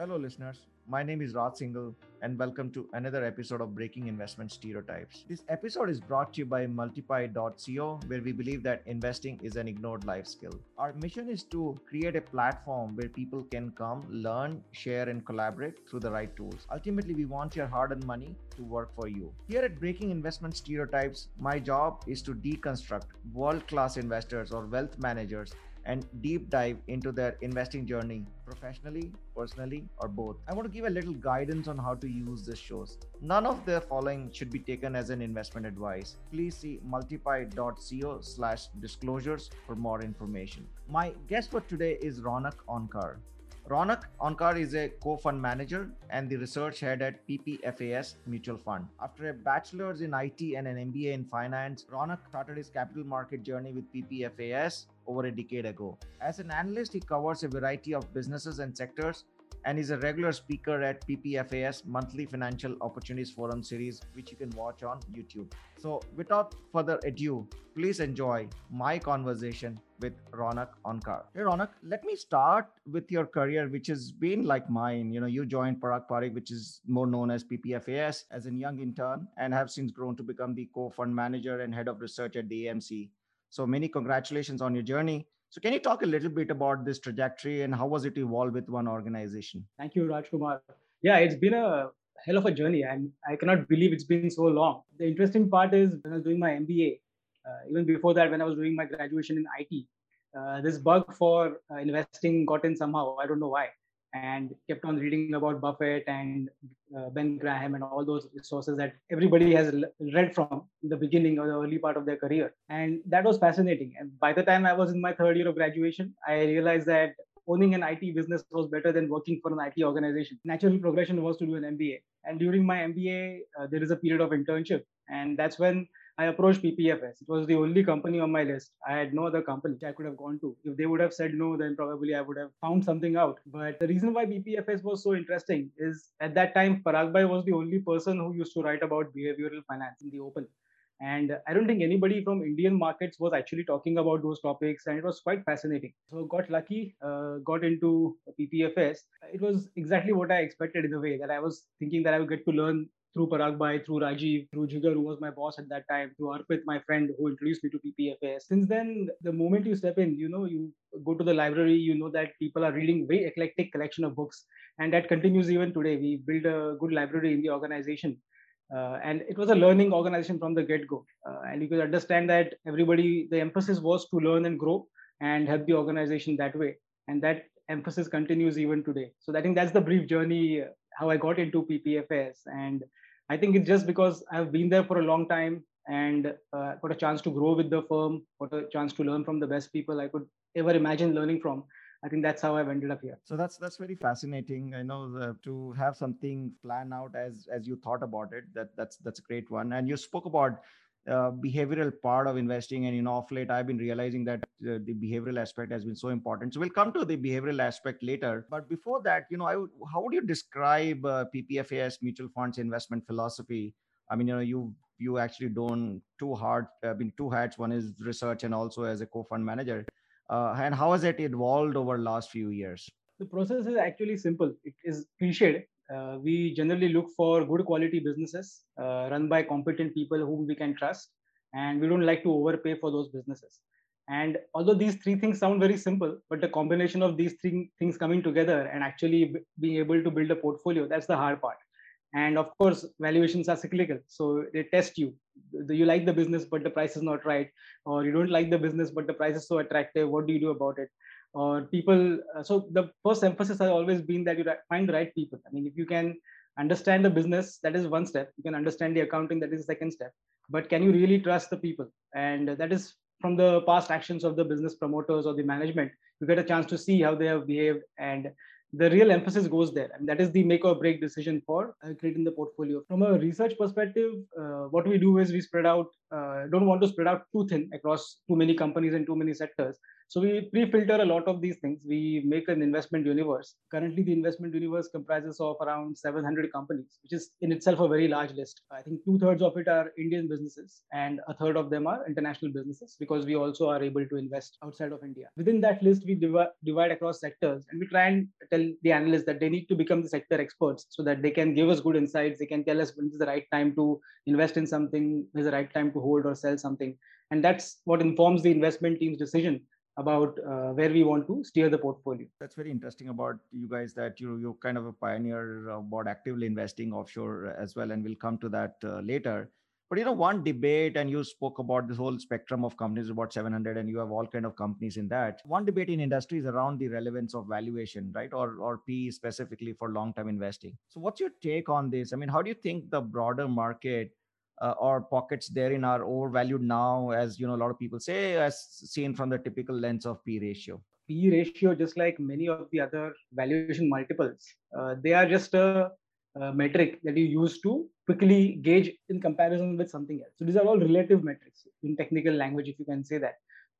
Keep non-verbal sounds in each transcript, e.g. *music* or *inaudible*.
Hello, listeners. My name is Raj Singhal, and welcome to another episode of Breaking Investment Stereotypes. This episode is brought to you by Multiply.co, where we believe that investing is an ignored life skill. Our mission is to create a platform where people can come, learn, share, and collaborate through the right tools. Ultimately, we want your hard earned money to work for you. Here at Breaking Investment Stereotypes, my job is to deconstruct world class investors or wealth managers and deep dive into their investing journey professionally, personally, or both. I want to give a little guidance on how to use these shows. None of the following should be taken as an investment advice. Please see multiply.co slash disclosures for more information. My guest for today is Raunak Onkar. Raunak Onkar is a co-fund manager and the research head at PPFAS Mutual Fund. After a bachelor's in IT and an MBA in finance, Raunak started his capital market journey with PPFAS over a decade ago. As an analyst, he covers a variety of businesses and sectors and is a regular speaker at PPFAS monthly financial opportunities forum series, which you can watch on YouTube. So, without further ado, please enjoy my conversation with Raunak Onkar. Hey, Raunak, let me start with your career, which has been like mine. You know, you joined Parag Parikh, which is more known as PPFAS, as a young intern, and have since grown to become the co-fund manager and head of research at the AMC. So, many congratulations on your journey. So can you talk a little bit about this trajectory and how was it evolved with one organization? Thank you, Rajkumar. Yeah, it's been a hell of a journey and I cannot believe it's been so long. The interesting part is when I was doing my MBA, uh, even before that, when I was doing my graduation in IT, uh, this bug for uh, investing got in somehow. I don't know why and kept on reading about Buffett and uh, Ben Graham and all those sources that everybody has read from in the beginning or the early part of their career. And that was fascinating. And by the time I was in my third year of graduation, I realized that owning an IT business was better than working for an IT organization. Natural progression was to do an MBA. And during my MBA, uh, there is a period of internship. And that's when I approached PPFAS. It was the only company on my list. I had no other company I could have gone to. If they would have said no, then probably I would have found something out. But the reason why PPFAS was so interesting is at that time, Parag Bhai was the only person who used to write about behavioral finance in the open. And I don't think anybody from Indian markets was actually talking about those topics, and it was quite fascinating. So got lucky, uh, got into PPFAS. It was exactly what I expected in a way that I was thinking that I would get to learn through Parag Bhai, through Rajiv, through Jigar, who was my boss at that time, through Arpit, my friend who introduced me to PPFAS. Since then, the moment you step in, you know, you go to the library, you know that people are reading very eclectic collection of books. And that continues even today. We build a good library in the organization. Uh, and it was a learning organization from the get-go. Uh, and you could understand that everybody, the emphasis was to learn and grow and help the organization that way. And that emphasis continues even today. So I think that's the brief journey how I got into PPFAS. And I think it's just because I've been there for a long time and uh, got a chance to grow with the firm, got a chance to learn from the best people I could ever imagine learning from. I think that's how I've ended up here. So that's that's very fascinating. I know the, to have something planned out as as you thought about it. That that's that's a great one. And you spoke about uh, behavioral part of investing. And you know off late i've been realizing that uh, the behavioral aspect has been so important. So we'll come to the behavioral aspect later. But before that you know I how would you describe uh, ppfas mutual funds investment philosophy? I mean you know you you actually don't two hard i mean two hats. One is research and also as a co-fund manager. Uh, and how has it evolved over last few years? The process is actually simple. It is cliched uh, we generally look for good quality businesses uh, run by competent people whom we can trust and we don't like to overpay for those businesses. And although these three things sound very simple but the combination of these three things coming together and actually b- being able to build a portfolio that's the hard part. And of course valuations are cyclical so they test you. You like the business but the price is not right or you don't like the business but the price is so attractive what do you do about it or people uh, so the first emphasis has always been that you find the right people. I mean if you can understand the business that is one step. You can understand the accounting that is the second step. But can you really trust the people? And that is from the past actions of the business promoters or the management you get a chance to see how they have behaved and the real emphasis goes there. And that is the make or break decision for uh, creating the portfolio. From a research perspective uh, what we do is we spread out uh, don't want to spread out too thin across too many companies and too many sectors So we pre-filter a lot of these things. We make an investment universe. Currently, the investment universe comprises of around 700 companies, which is in itself a very large list. I think two thirds of it are Indian businesses, and a third of them are international businesses because we also are able to invest outside of India. Within that list, we div- divide across sectors, and we try and tell the analysts that they need to become the sector experts so that they can give us good insights. They can tell us when is the right time to invest in something, when is the right time to hold or sell something, and that's what informs the investment team's decision about uh, where we want to steer the portfolio. That's very interesting about you guys that you you're kind of a pioneer about actively investing offshore as well, and we'll come to that uh, later. But you know, one debate, and you spoke about this whole spectrum of companies, about 700, and you have all kind of companies in that. One debate in industry is around the relevance of valuation, right, or or P specifically for long-term investing. So, what's your take on this? I mean, how do you think the broader market uh, or pockets therein are overvalued now, as you know, a lot of people say, as seen from the typical lens of P ratio. P ratio, just like many of the other valuation multiples, uh, they are just a, a, metric that you use to quickly gauge in comparison with something else. So these are all relative metrics in technical language, if you can say that.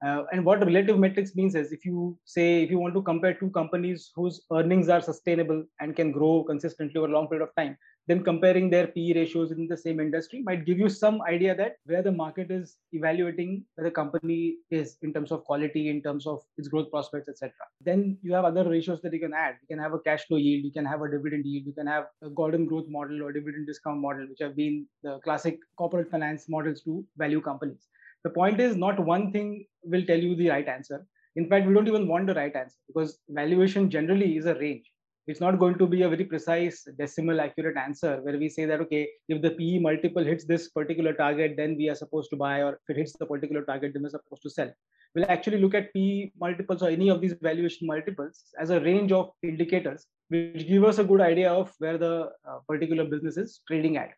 Uh, and what relative metrics means is if you say if you want to compare two companies whose earnings are sustainable and can grow consistently over a long period of time, then comparing their PE ratios in the same industry might give you some idea that where the market is evaluating where the company is in terms of quality, in terms of its growth prospects, etc. Then you have other ratios that you can add. You can have a cash flow yield, you can have a dividend yield, you can have a Gordon growth model or dividend discount model, which have been the classic corporate finance models to value companies. The point is not one thing will tell you the right answer. In fact, we don't even want the right answer because valuation generally is a range it's not going to be a very precise decimal accurate answer where we say that okay if the pe multiple hits this particular target then we are supposed to buy or if it hits the particular target then we're supposed to sell. We'll actually look at p multiples or any of these valuation multiples as a range of indicators which give us a good idea of where the uh, particular business is trading at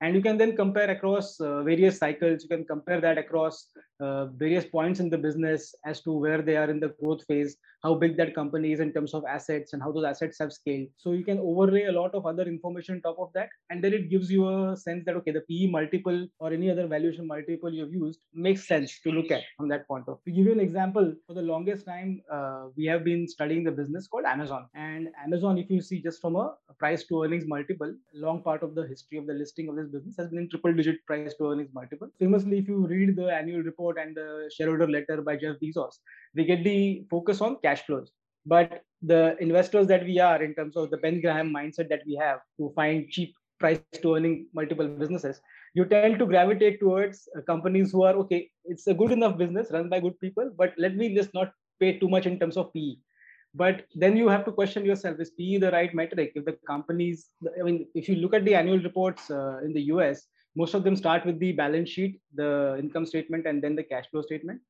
and you can then compare across uh, various cycles. You can compare that across uh, various points in the business as to where they are in the growth phase how big that company is in terms of assets and how those assets have scaled. So you can overlay a lot of other information on top of that and then it gives you a sense that okay the pe multiple or any other valuation multiple you've used makes sense to look at from that point of to give you an example for the longest time uh, we have been studying the business called amazon. And amazon if you see just from a price to earnings multiple long part of the history of the listing of this business has been in triple digit price to earnings multiple. Famously, if you read the annual report and the shareholder letter by Jeff Bezos, we get the focus on cash flows. But the investors that we are, in terms of the Ben Graham mindset that we have to find cheap price to earning multiple businesses, you tend to gravitate towards uh, companies who are okay, it's a good enough business run by good people, but let me just not pay too much in terms of PE but then you have to question yourself is PE the right metric? If the companies, I mean, if you look at the annual reports uh, in the US, most of them start with the balance sheet, the income statement, and then the cash flow statement.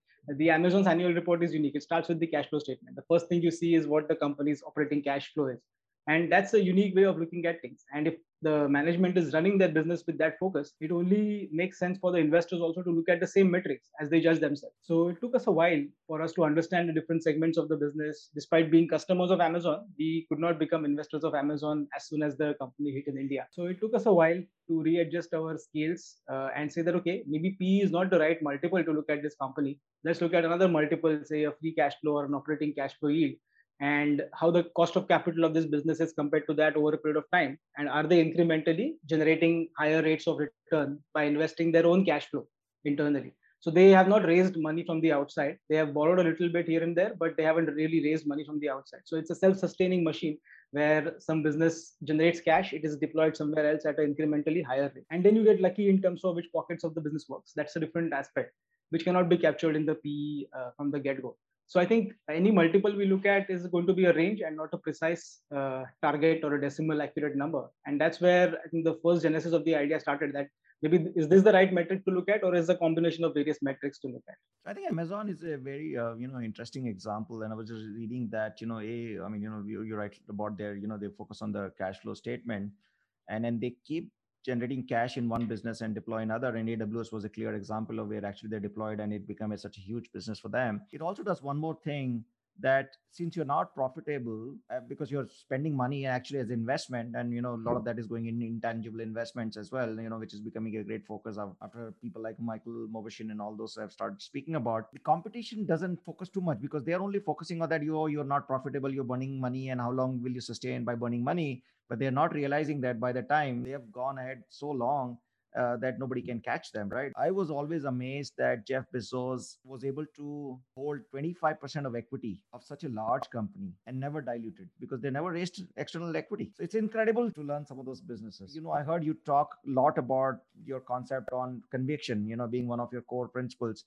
The Amazon's annual report is unique. It starts with the cash flow statement. The first thing you see is what the company's operating cash flow is and that's a unique way of looking at things and if the management is running their business with that focus it only makes sense for the investors also to look at the same metrics as they judge themselves. So it took us a while for us to understand the different segments of the business. Despite being customers of amazon we could not become investors of amazon as soon as the company hit in india. So it took us a while to readjust our scales uh, and say that okay maybe p is not the right multiple to look at this company. Let's look at another multiple say a free cash flow or an operating cash flow yield and how the cost of capital of this business is compared to that over a period of time and are they incrementally generating higher rates of return by investing their own cash flow internally? So they have not raised money from the outside. They have borrowed a little bit here and there but they haven't really raised money from the outside. So it's a self-sustaining machine where some business generates cash it is deployed somewhere else at an incrementally higher rate. And then you get lucky in terms of which pockets of the business works. That's a different aspect which cannot be captured in the PE uh, from the get-go so I think any multiple we look at is going to be a range and not a precise uh, target or a decimal accurate number. And that's where I think the first genesis of the idea started that maybe is this the right metric to look at or is a combination of various metrics to look at? I think amazon is a very uh, you know interesting example. And i was just reading that you know a i mean you know you, you're about their you know they focus on the cash flow statement. And then they keep generating cash in one business and deploy another. And AWS was a clear example of where actually they deployed and it became a, such a huge business for them. It also does one more thing that since you're not profitable uh, because you're spending money actually as investment and you know a lot of that is going in intangible investments as well you know which is becoming a great focus after people like michael Mauboussin and all those have started speaking about the competition doesn't focus too much because they're only focusing on that you you're not profitable you're burning money and how long will you sustain by burning money but they're not realizing that by the time they have gone ahead so long uh, that nobody can catch them, right? I was always amazed that Jeff Bezos was able to hold 25% of equity of such a large company and never diluted because they never raised external equity. So it's incredible to learn some of those businesses. You know, I heard you talk a lot about your concept on conviction, you know, being one of your core principles.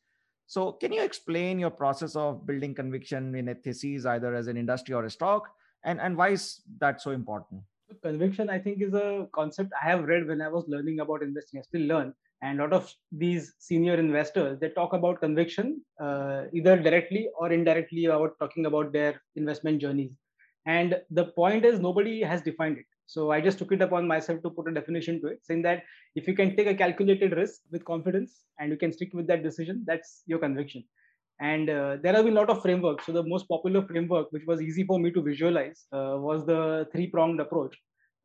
So, can you explain your process of building conviction in a thesis, either as an industry or a stock, and, and why is that so important? Conviction i think is a concept i have read when i was learning about investing. I still learn. And a lot of these senior investors they talk about conviction uh, either directly or indirectly about talking about their investment journeys. And the point is nobody has defined it. So i just took it upon myself to put a definition to it saying that if you can take a calculated risk with confidence and you can stick with that decision that's your conviction and uh, there have been a lot of frameworks so the most popular framework which was easy for me to visualize uh, was the three pronged approach.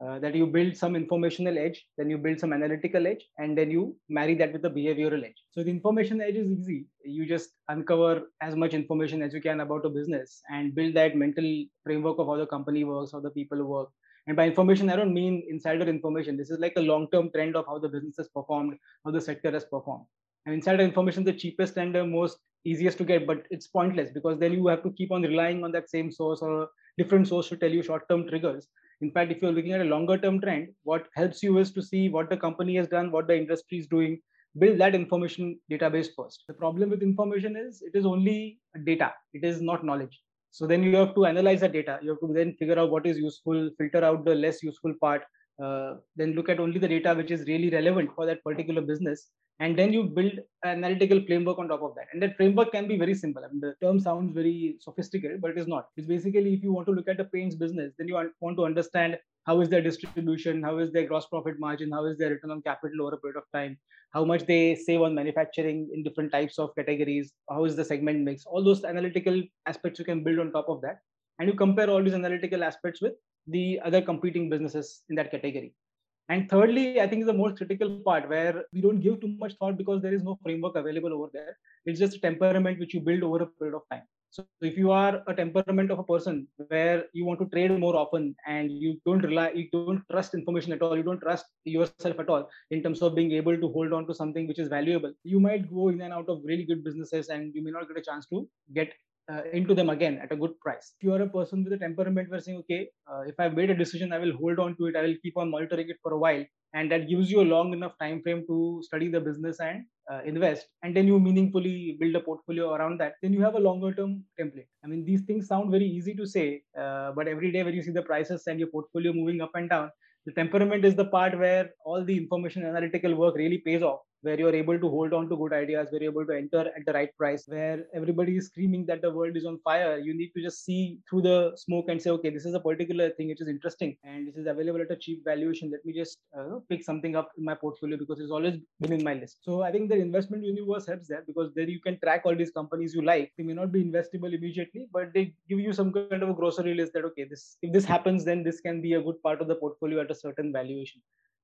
Uh, that you build some informational edge then you build some analytical edge and then you marry that with the behavioral edge. So the information edge is easy. You just uncover as much information as you can about a business and build that mental framework of how the company works how the people work. And by information i don't mean insider information. This is like a long term trend of how the business has performed how the sector has performed. And insider information the cheapest and the most easiest to get but it's pointless because then you have to keep on relying on that same source or different source to tell you short term triggers. In fact if you're looking at a longer term trend what helps you is to see what the company has done what the industry is doing build that information database first. The problem with information is it is only data. It is not knowledge. So then you have to analyze the data. You have to then figure out what is useful filter out the less useful part uh, then look at only the data which is really relevant for that particular business and then you build an analytical framework on top of that. And that framework can be very simple. I mean the term sounds very sophisticated but it is not. It's basically if you want to look at a paints business then you want to understand how is their distribution how is their gross profit margin how is their return on capital over a period of time how much they save on manufacturing in different types of categories how is the segment mix all those analytical aspects you can build on top of that. And you compare all these analytical aspects with the other competing businesses in that category and thirdly, I think is the most critical part where we don't give too much thought because there is no framework available over there. It's just temperament which you build over a period of time. So if you are a temperament of a person where you want to trade more often and you don't rely, you don't trust information at all, you don't trust yourself at all in terms of being able to hold on to something which is valuable, you might go in and out of really good businesses and you may not get a chance to get uh, into them again at a good price. If you are a person with a temperament where saying, okay, uh, if I've made a decision, I will hold on to it. I will keep on monitoring it for a while, and that gives you a long enough time frame to study the business and uh, invest, and then you meaningfully build a portfolio around that. Then you have a longer term template. I mean, these things sound very easy to say, uh, but every day when you see the prices and your portfolio moving up and down, the temperament is the part where all the information analytical work really pays off where you're able to hold on to good ideas, where you're able to enter at the right price, where everybody is screaming that the world is on fire. You need to just see through the smoke and say, okay, this is a particular thing which is interesting and this is available at a cheap valuation. Let me just uh, pick something up in my portfolio because it's always been in my list. So I think the investment universe helps there because there you can track all these companies you like. They may not be investable immediately, but they give you some kind of a grocery list that okay, this if this happens, then this can be a good part of the portfolio at a certain valuation.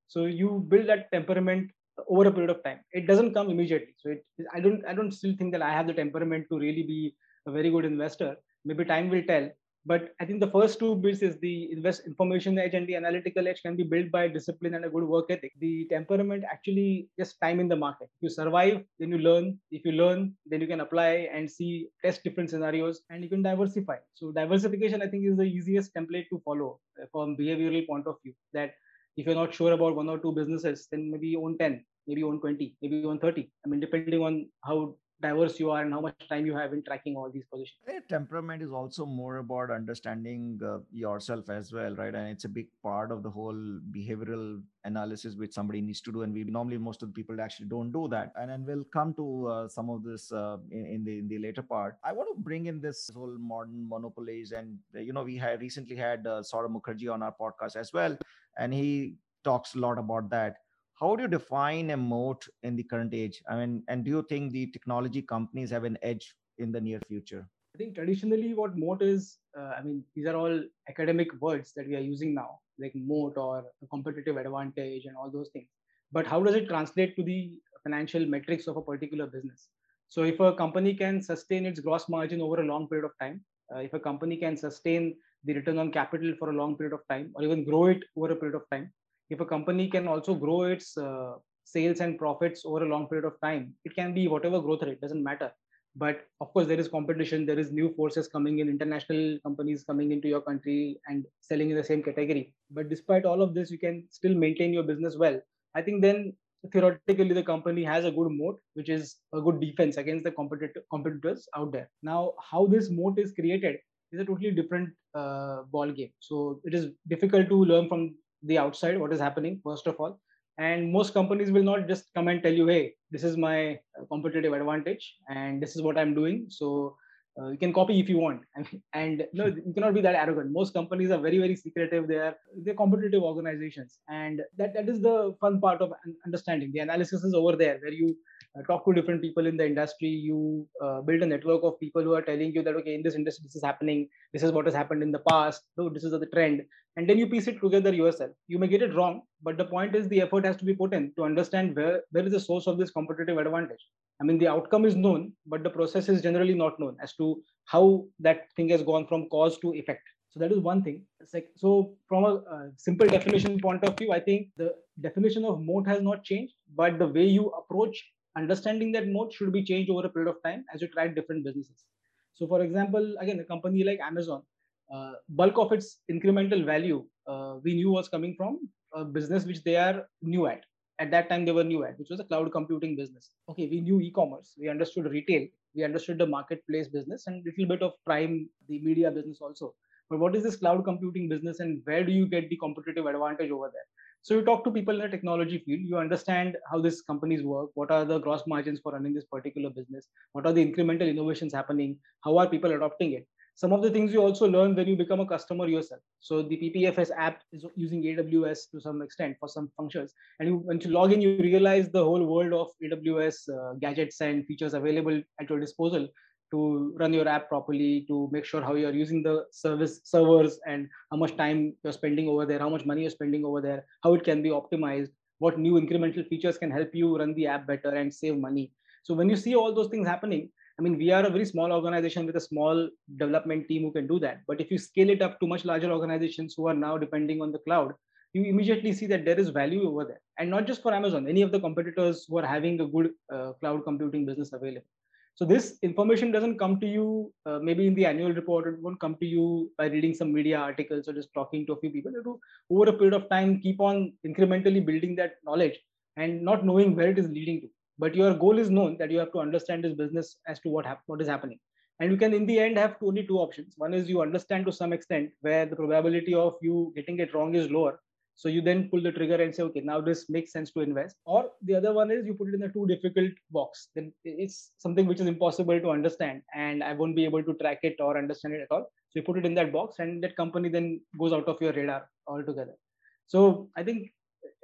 So you build that temperament over a period of time. It doesn't come immediately. So it, i don't i don't still think that i have the temperament to really be a very good investor. Maybe time will tell. But i think the first two bits is the invest information edge and the analytical edge can be built by discipline and a good work ethic. The temperament actually just time in the market. If you survive then you learn. If you learn then you can apply and see test different scenarios and you can diversify. So diversification i think is the easiest template to follow from behavioral point of view that if you're not sure about one or two businesses, then maybe own 10, maybe 120, maybe 130. I mean, depending on how diverse you are and how much time you have in tracking all these positions. temperament is also more about understanding uh, yourself as well, right? And it's a big part of the whole behavioral analysis which somebody needs to do. And we normally most of the people actually don't do that. And then we'll come to uh, some of this uh, in, in, the in the later part. I want to bring in this whole modern monopolies, and uh, you know we had recently had uh, Saurabh Mukherjea on our podcast as well, and he talks a lot about that how do you define a moat in the current age i mean and do you think the technology companies have an edge in the near future I think traditionally what moat is, uh, I mean, these are all academic words that we are using now, like moat or competitive advantage and all those things. But how does it translate to the financial metrics of a particular business? So if a company can sustain its gross margin over a long period of time, uh, if a company can sustain the return on capital for a long period of time, or even grow it over a period of time, if a company can also grow its uh, sales and profits over a long period of time, it can be whatever growth rate, doesn't matter. But of course there is competition there is new forces coming in international companies coming into your country and selling in the same category. But despite all of this you can still maintain your business well. I think then theoretically the company has a good moat which is a good defense against the competitor, competitors out there. Now how this moat is created is a totally different uh, ball game so it is difficult to learn from the outside what is happening first of all. And most companies will not just come and tell you hey this is my uh, competitive advantage and this is what i'm doing. So uh, you can copy if you want. *laughs* And no you cannot be that arrogant. Most companies are very very secretive. They are they're competitive organizations. And that that is the fun part of understanding. The analysis is over there where you talk to different people in the industry. You uh, build a network of people who are telling you that okay in this industry this is happening. This is what has happened in the past. So this is the trend. And then you piece it together yourself. You may get it wrong but the point is the effort has to be put in to understand where where is the source of this competitive advantage. I mean the outcome is known but the process is generally not known as to how that thing has gone from cause to effect. So that is one thing. So from a, a simple definition point of view i think the definition of moat has not changed but the way you approach understanding that moat should be changed over a period of time as you try different businesses. So, for example, again, a company like Amazon, uh, bulk of its incremental value uh, we knew was coming from a business which they are new at. At that time, they were new at, which was a cloud computing business. Okay, we knew e-commerce, we understood retail, we understood the marketplace business, and a little bit of Prime, the media business also. But what is this cloud computing business, and where do you get the competitive advantage over there? So you talk to people in the technology field, you understand how these companies work, what are the gross margins for running this particular business, what are the incremental innovations happening, how are people adopting it. Some of the things you also learn when you become a customer yourself. So the PPFAS app is using AWS to some extent for some functions. And you, once you log in, you realize the whole world of AWS uh, gadgets and features available at your disposal to run your app properly to make sure how you're using the service servers and how much time you're spending over there how much money you're spending over there how it can be optimized what new incremental features can help you run the app better and save money. So when you see all those things happening i mean we are a very small organization with a small development team who can do that. But if you scale it up to much larger organizations who are now depending on the cloud you immediately see that there is value over there. And not just for amazon any of the competitors who are having a good uh, cloud computing business available so this information doesn't come to you uh, maybe in the annual report. It won't come to you by reading some media articles or just talking to a few people. You over a period of time keep on incrementally building that knowledge and not knowing where it is leading to. But your goal is known that you have to understand this business as to what hap- what is happening. And you can in the end have only two options. One is you understand to some extent where the probability of you getting it wrong is lower so you then pull the trigger and say, okay, now this makes sense to invest. Or the other one is you put it in a too difficult box. Then it's something which is impossible to understand and I won't be able to track it or understand it at all. So you put it in that box and that company then goes out of your radar altogether. So I think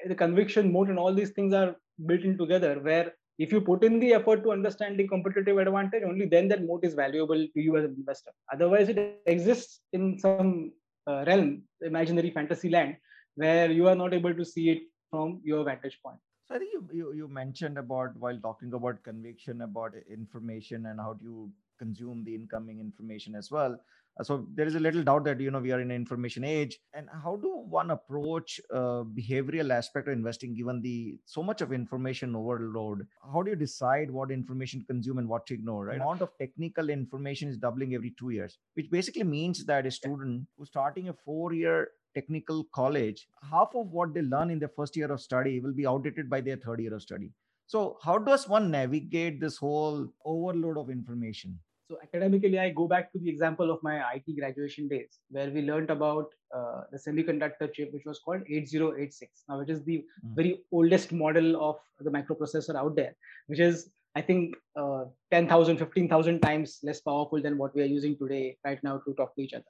the conviction moat and all these things are built in together where if you put in the effort to understand the competitive advantage, only then that moat is valuable to you as an investor. Otherwise, it exists in some uh, realm, imaginary fantasy land, where you are not able to see it from your vantage point. So I think you, you, you mentioned about while talking about conviction about information and how do you consume the incoming information as well. Uh, so there is a little doubt that you know we are in an information age, and how do one approach uh, behavioral aspect of investing given the so much of information overload? How do you decide what information to consume and what to ignore? Right, amount of technical information is doubling every two years, which basically means that a student who's starting a four-year technical college, half of what they learn in their first year of study will be outdated by their third year of study. So, how does one navigate this whole overload of information? So, academically, I go back to the example of my IT graduation days, where we learned about uh, the semiconductor chip, which was called 8086. Now, it is the mm. very oldest model of the microprocessor out there, which is I think uh, 10,000, 15,000 times less powerful than what we are using today right now to talk to each other.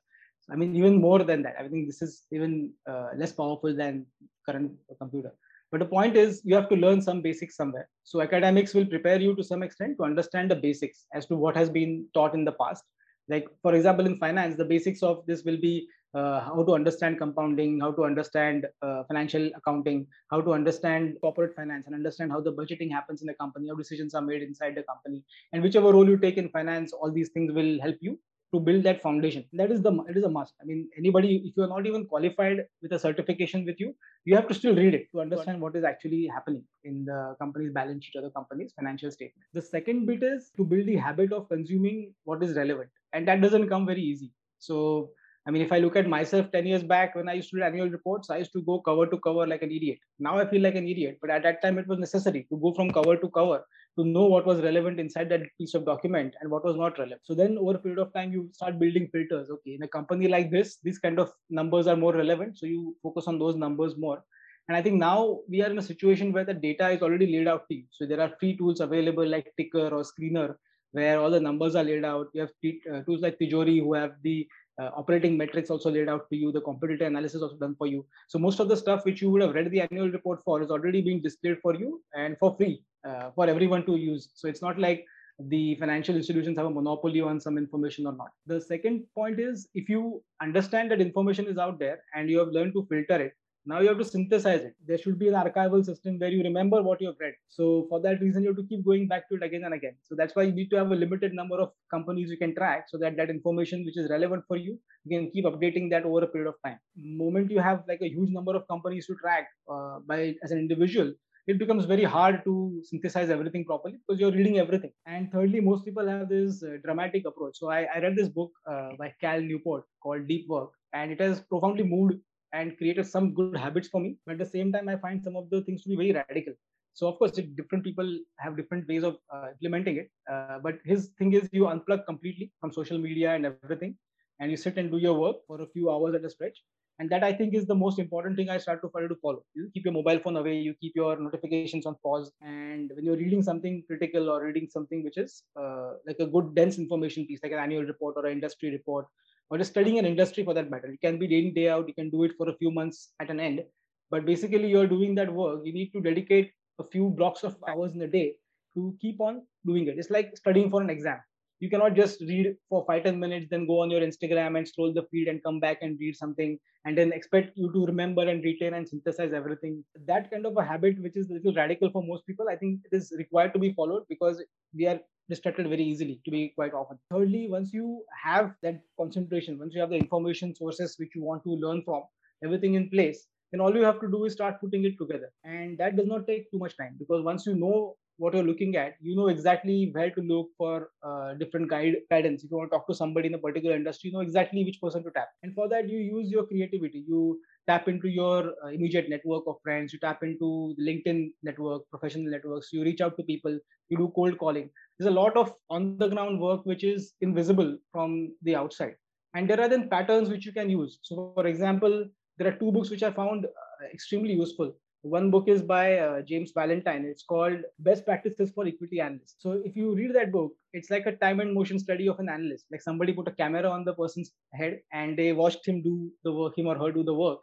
I mean, even more than that. I think this is even uh, less powerful than current computer. But the point is, you have to learn some basics somewhere. So academics will prepare you to some extent to understand the basics as to what has been taught in the past. like for example in finance the basics of this will be uh, how to understand compounding how to understand uh, financial accounting how to understand corporate finance and understand how the budgeting happens in a company how decisions are made inside the company and whichever role you take in finance all these things will help you to build that foundation. That is the it is a must. I mean anybody if you are not even qualified with a certification with you you have to still read it to understand what is actually happening in the company's balance sheet or the company's financial statement. The second bit is to build the habit of consuming what is relevant and that doesn't come very easy. So I mean, if I look at myself 10 years back when I used to do annual reports, I used to go cover to cover like an idiot. Now I feel like an idiot, but at that time it was necessary to go from cover to cover to know what was relevant inside that piece of document and what was not relevant. So then over a period of time, you start building filters. Okay, in a company like this, these kind of numbers are more relevant. So you focus on those numbers more. And I think now we are in a situation where the data is already laid out to you. So there are free tools available like Ticker or Screener, where all the numbers are laid out. You have uh, tools like Tijori who have the uh, operating metrics also laid out for you, the competitor analysis also done for you. So most of the stuff which you would have read the annual report for is already being displayed for you and for free uh, for everyone to use. So it's not like the financial institutions have a monopoly on some information or not. The second point is if you understand that information is out there and you have learned to filter it, now you have to synthesize it. There should be an archival system where you remember what you have read. So for that reason, you have to keep going back to it again and again. So that's why you need to have a limited number of companies you can track so that that information which is relevant for you, you can keep updating that over a period of time. Moment you have like a huge number of companies to track uh, by as an individual, it becomes very hard to synthesize everything properly because you're reading everything. And thirdly, most people have this uh, dramatic approach. So I, I read this book uh, by Cal Newport called Deep Work, and it has profoundly moved and created some good habits for me. But at the same time, I find some of the things to be very radical. So of course, different people have different ways of uh, implementing it. Uh, but his thing is you unplug completely from social media and everything, and you sit and do your work for a few hours at a stretch. And that I think is the most important thing I start to follow to follow. You keep your mobile phone away, you keep your notifications on pause, and when you're reading something critical or reading something which is uh, like a good dense information piece, like an annual report or an industry report or just studying an industry for that matter. It can be day in, day out. You can do it for a few months at an end. But basically, you're doing that work. You need to dedicate a few blocks of hours in a day to keep on doing it. It's like studying for an exam. You cannot just read for five, 10 minutes, then go on your Instagram and scroll the feed and come back and read something and then expect you to remember and retain and synthesize everything. That kind of a habit, which is a little radical for most people, I think it is required to be followed because we are distracted very easily to be quite often thirdly once you have that concentration once you have the information sources which you want to learn from everything in place then all you have to do is start putting it together and that does not take too much time because once you know what you're looking at you know exactly where to look for uh, different guide guidance. If you want to talk to somebody in a particular industry you know exactly which person to tap. And for that you use your creativity. You tap into your uh, immediate network of friends. You tap into linkedin network professional networks. You reach out to people. You do cold calling. There's a lot of on the ground work which is invisible from the outside. And there are then patterns which you can use. So for example there are two books which i found uh, extremely useful one book is by uh, james valentine it's called best practices for equity analysts so if you read that book it's like a time and motion study of an analyst like somebody put a camera on the person's head and they watched him do the work him or her do the work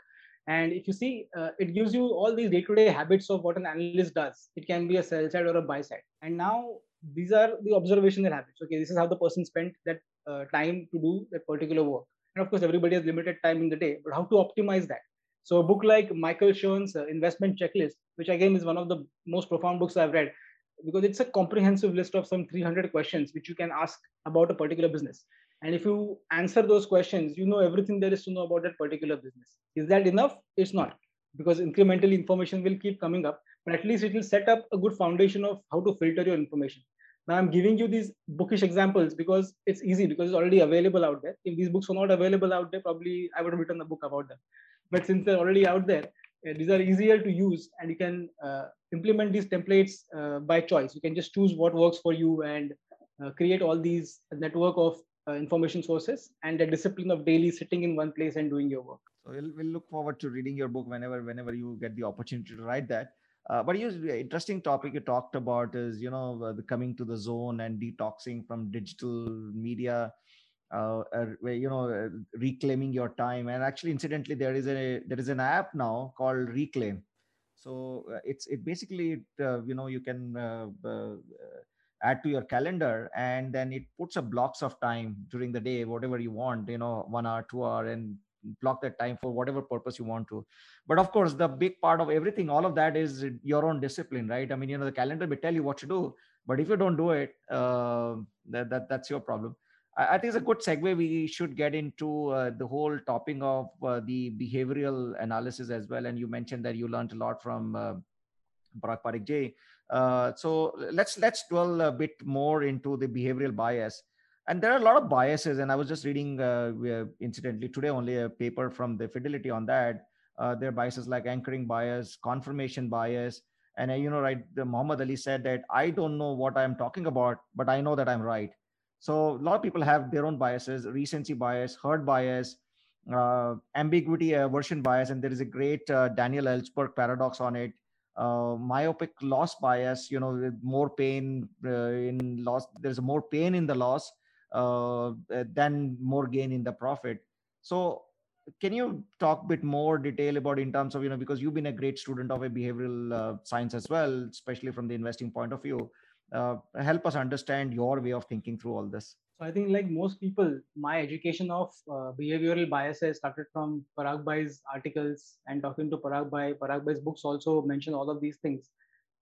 and if you see, uh, it gives you all these day-to-day habits of what an analyst does. It can be a sell side or a buy side. And now these are the observational habits. Okay, this is how the person spent that uh, time to do that particular work. And of course, everybody has limited time in the day, but how to optimize that? So a book like Michael Shearn's uh, Investment Checklist, which again is one of the most profound books I've read, because it's a comprehensive list of some 300 questions which you can ask about a particular business. And if you answer those questions, you know everything there is to know about that particular business. Is that enough? It's not, because incremental information will keep coming up, but at least it will set up a good foundation of how to filter your information. Now I'm giving you these bookish examples because it's easy because it's already available out there. If these books were not available out there, probably I would have written a book about them. But since they're already out there, uh, these are easier to use and you can uh, implement these templates uh, by choice. You can just choose what works for you and uh, create all these network of uh, information sources and the discipline of daily sitting in one place and doing your work. So we'll, we'll look forward to reading your book whenever whenever you get the opportunity to write that. Uh, but you interesting topic you talked about is you know the coming to the zone and detoxing from digital media uh, uh, you know uh, reclaiming your time. And actually incidentally there is a there is an app now called reclaim. So uh, it's it basically you know you can add to your calendar and then it puts a blocks of time during the day whatever you want you know one hour two hour and block that time for whatever purpose you want to. But of course the big part of everything all of that is your own discipline right? I mean you know the calendar will tell you what to do but if you don't do it uh, that, that that's your problem I, think it's a good segue we should get into uh, the whole topic of uh, the behavioral analysis as well. And you mentioned that you learned a lot from uh, Parag Parikh J. Uh, so let's let's dwell a bit more into the behavioral bias. And there are a lot of biases. And i was just reading uh, incidentally today only a paper from the fidelity on that. Uh, there are biases like anchoring bias confirmation bias. And uh, you know right the muhammad ali said that i don't know what i'm talking about but i know that i'm right so a lot of people have their own biases recency bias herd bias uh, ambiguity aversion bias and there is a great uh, daniel ellsberg paradox on it. Uh, myopic loss bias you know more pain uh, in loss there's more pain in the loss uh, then more gain in the profit. So can you talk a bit more detail about in terms of you know because you've been a great student of a behavioral uh, science as well especially from the investing point of view uh, help us understand your way of thinking through all this. So i think like most people my education of uh, behavioral biases started from parag bhai's articles and talking to parag bhai. Parag bhai's books also mention all of these things.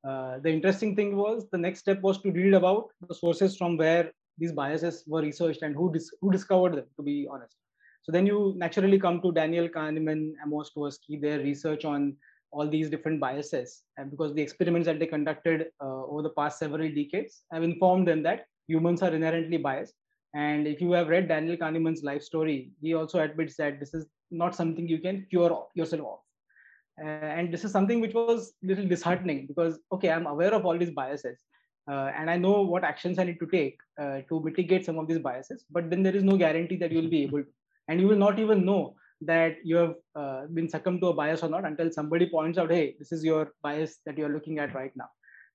Uh, the interesting thing was the next step was to read about the sources from where these biases were researched and who dis- who discovered them to be honest. So then you naturally come to daniel kahneman amos tversky their research on all these different biases and because the experiments that they conducted uh, over the past several decades have informed them that humans are inherently biased and if you have read daniel kahneman's life story he also admits that this is not something you can cure yourself of uh, and this is something which was a little disheartening because okay i'm aware of all these biases uh, and I know what actions I need to take uh, to mitigate some of these biases. But then there is no guarantee that you will be able to, and you will not even know that you have uh, been succumbed to a bias or not until somebody points out, "Hey, this is your bias that you are looking at right now."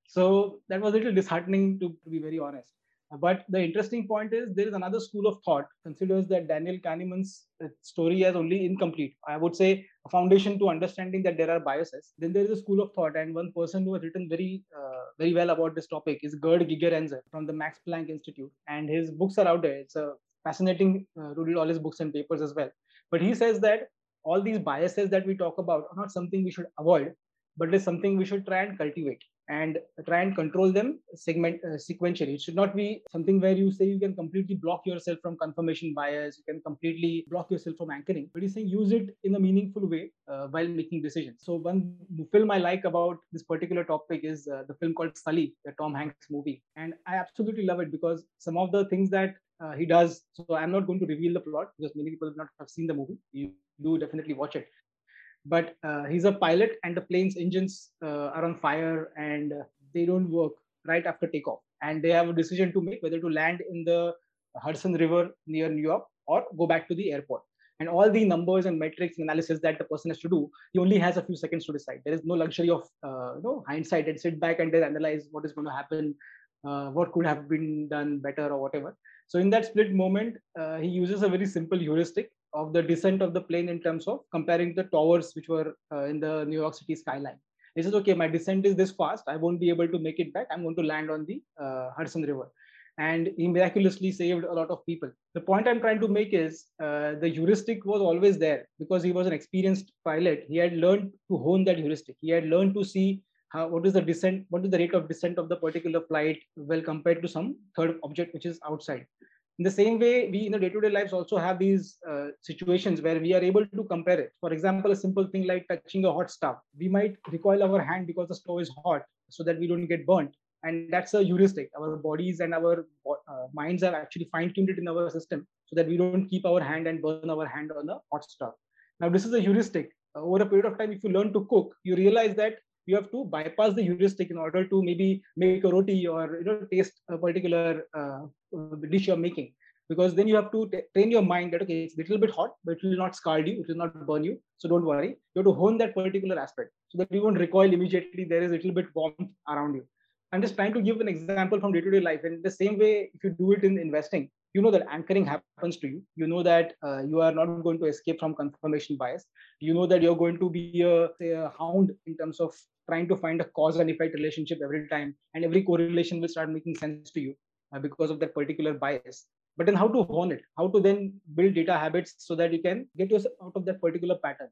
So that was a little disheartening, to, be very honest. But the interesting point is there is another school of thought considers that Daniel Kahneman's uh, story as only incomplete. I would say a foundation to understanding that there are biases. Then there is a school of thought, and one person who has written very uh, very well about this topic is Gerd Gigerenzer from the Max Planck Institute, and his books are out there. It's a fascinating uh, all his books and papers as well. But he says that all these biases that we talk about are not something we should avoid, but it's something we should try and cultivate and try and control them segment uh, sequentially. It should not be something where you say you can completely block yourself from confirmation bias you can completely block yourself from anchoring but he's saying use it in a meaningful way uh, while making decisions. So one film i like about this particular topic is uh, the film called sully the tom hanks movie. And i absolutely love it because some of the things that uh, he does so i'm not going to reveal the plot because many people have not have seen the movie. You do definitely watch it. But uh, he's a pilot and the plane's engines uh, are on fire and uh, they don't work right after takeoff. And they have a decision to make whether to land in the hudson river near new york or go back to the airport. And all the numbers and metrics analysis that the person has to do he only has a few seconds to decide. There is no luxury of uh, you know hindsight and sit back and then analyze what is going to happen uh, what could have been done better or whatever so in that split moment uh, he uses a very simple heuristic of the descent of the plane in terms of comparing the towers which were uh, in the New York City skyline. He says, okay, my descent is this fast. I won't be able to make it back. I'm going to land on the uh, Hudson River. And he miraculously saved a lot of people. The point I'm trying to make is uh, the heuristic was always there because he was an experienced pilot. He had learned to hone that heuristic. He had learned to see how, what is the descent, what is the rate of descent of the particular flight well compared to some third object which is outside? In the same way we in the day-to-day lives also have these uh, situations where we are able to compare it. For example a simple thing like touching a hot stove. We might recoil our hand because the stove is hot so that we don't get burnt. And that's a heuristic. Our bodies and our uh, minds have actually fine-tuned it in our system so that we don't keep our hand and burn our hand on the hot stove. Now this is a heuristic. Uh, over a period of time if you learn to cook you realize that you have to bypass the heuristic in order to maybe make a roti or you know taste a particular uh, dish you're making. Because then you have to t- train your mind that okay it's a little bit hot but it will not scald you it will not burn you so don't worry. You have to hone that particular aspect so that you won't recoil immediately there is a little bit warmth around you. I'm just trying to give an example from day-to-day life. In the same way if you do it in investing you know that anchoring happens to you. You know that uh, you are not going to escape from confirmation bias. You know that you're going to be a, say, a hound in terms of trying to find a cause and effect relationship every time and every correlation will start making sense to you uh, because of that particular bias. But then how to hone it? How to then build data habits so that you can get yourself out of that particular pattern?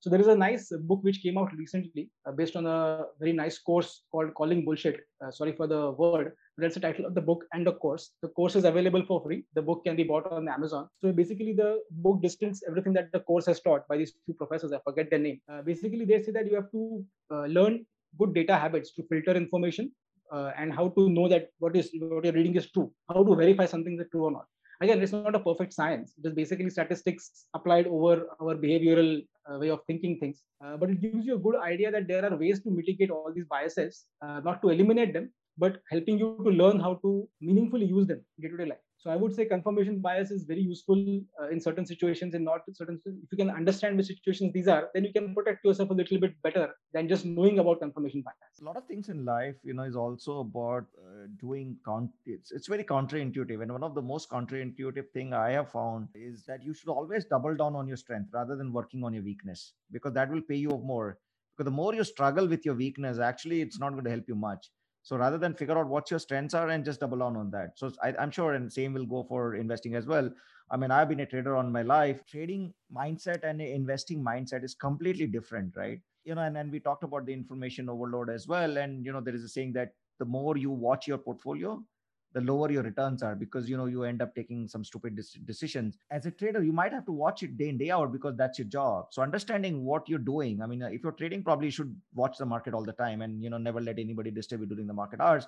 So there is a nice book which came out recently uh, based on a very nice course called calling bullshit uh, sorry for the word that's the title of the book and the course. The course is available for free. The book can be bought on amazon. So basically the book distills everything that the course has taught by these two professors. I forget their name. Uh, basically they say that you have to uh, learn good data habits to filter information uh, and how to know that what is what you're reading is true how to verify something is true or not. Again it's not a perfect science. It is basically statistics applied over our behavioral uh, way of thinking things. Uh, but it gives you a good idea that there are ways to mitigate all these biases uh, not to eliminate them but helping you to learn how to meaningfully use them day to day life so I would say confirmation bias is very useful uh, in certain situations and not certain. If you can understand the situations these are, then you can protect yourself a little bit better than just knowing about confirmation bias. A lot of things in life, you know, is also about uh, doing. Con- it's it's very counterintuitive, and one of the most counterintuitive thing I have found is that you should always double down on your strength rather than working on your weakness because that will pay you more. Because the more you struggle with your weakness, actually, it's not going to help you much so rather than figure out what your strengths are and just double down on that. So I, am sure, and same will go for investing as well. I mean, I've been a trader on my life. Trading mindset and investing mindset is completely different, right? You know, and then we talked about the information overload as well. And you know, there is a saying that the more you watch your portfolio, the lower your returns are because you know you end up taking some stupid decisions. As a trader you might have to watch it day in day out because that's your job. So understanding what you're doing i mean uh, if you're trading probably you should watch the market all the time and you know never let anybody disturb you during the market hours.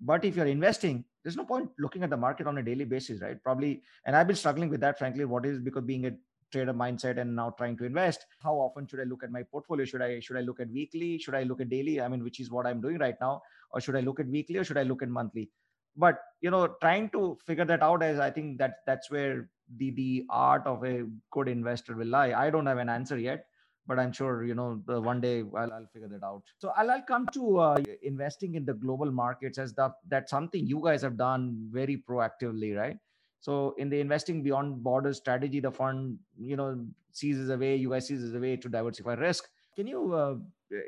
But if you're investing there's no point looking at the market on a daily basis right? Probably and i've been struggling with that frankly what is because being a trader mindset and now trying to invest how often should i look at my portfolio? Should i should i look at weekly? Should i look at daily? I mean which is what i'm doing right now or should i look at weekly or should i look at monthly but you know trying to figure that out as i think that that's where the the art of a good investor will lie. I don't have an answer yet but i'm sure you know the one day I'll, I'll figure that out. So i'll, I'll come to uh, investing in the global markets as that that's something you guys have done very proactively right? So in the investing beyond borders strategy the fund you know seizes a way you guys seizes a way to diversify risk can you uh,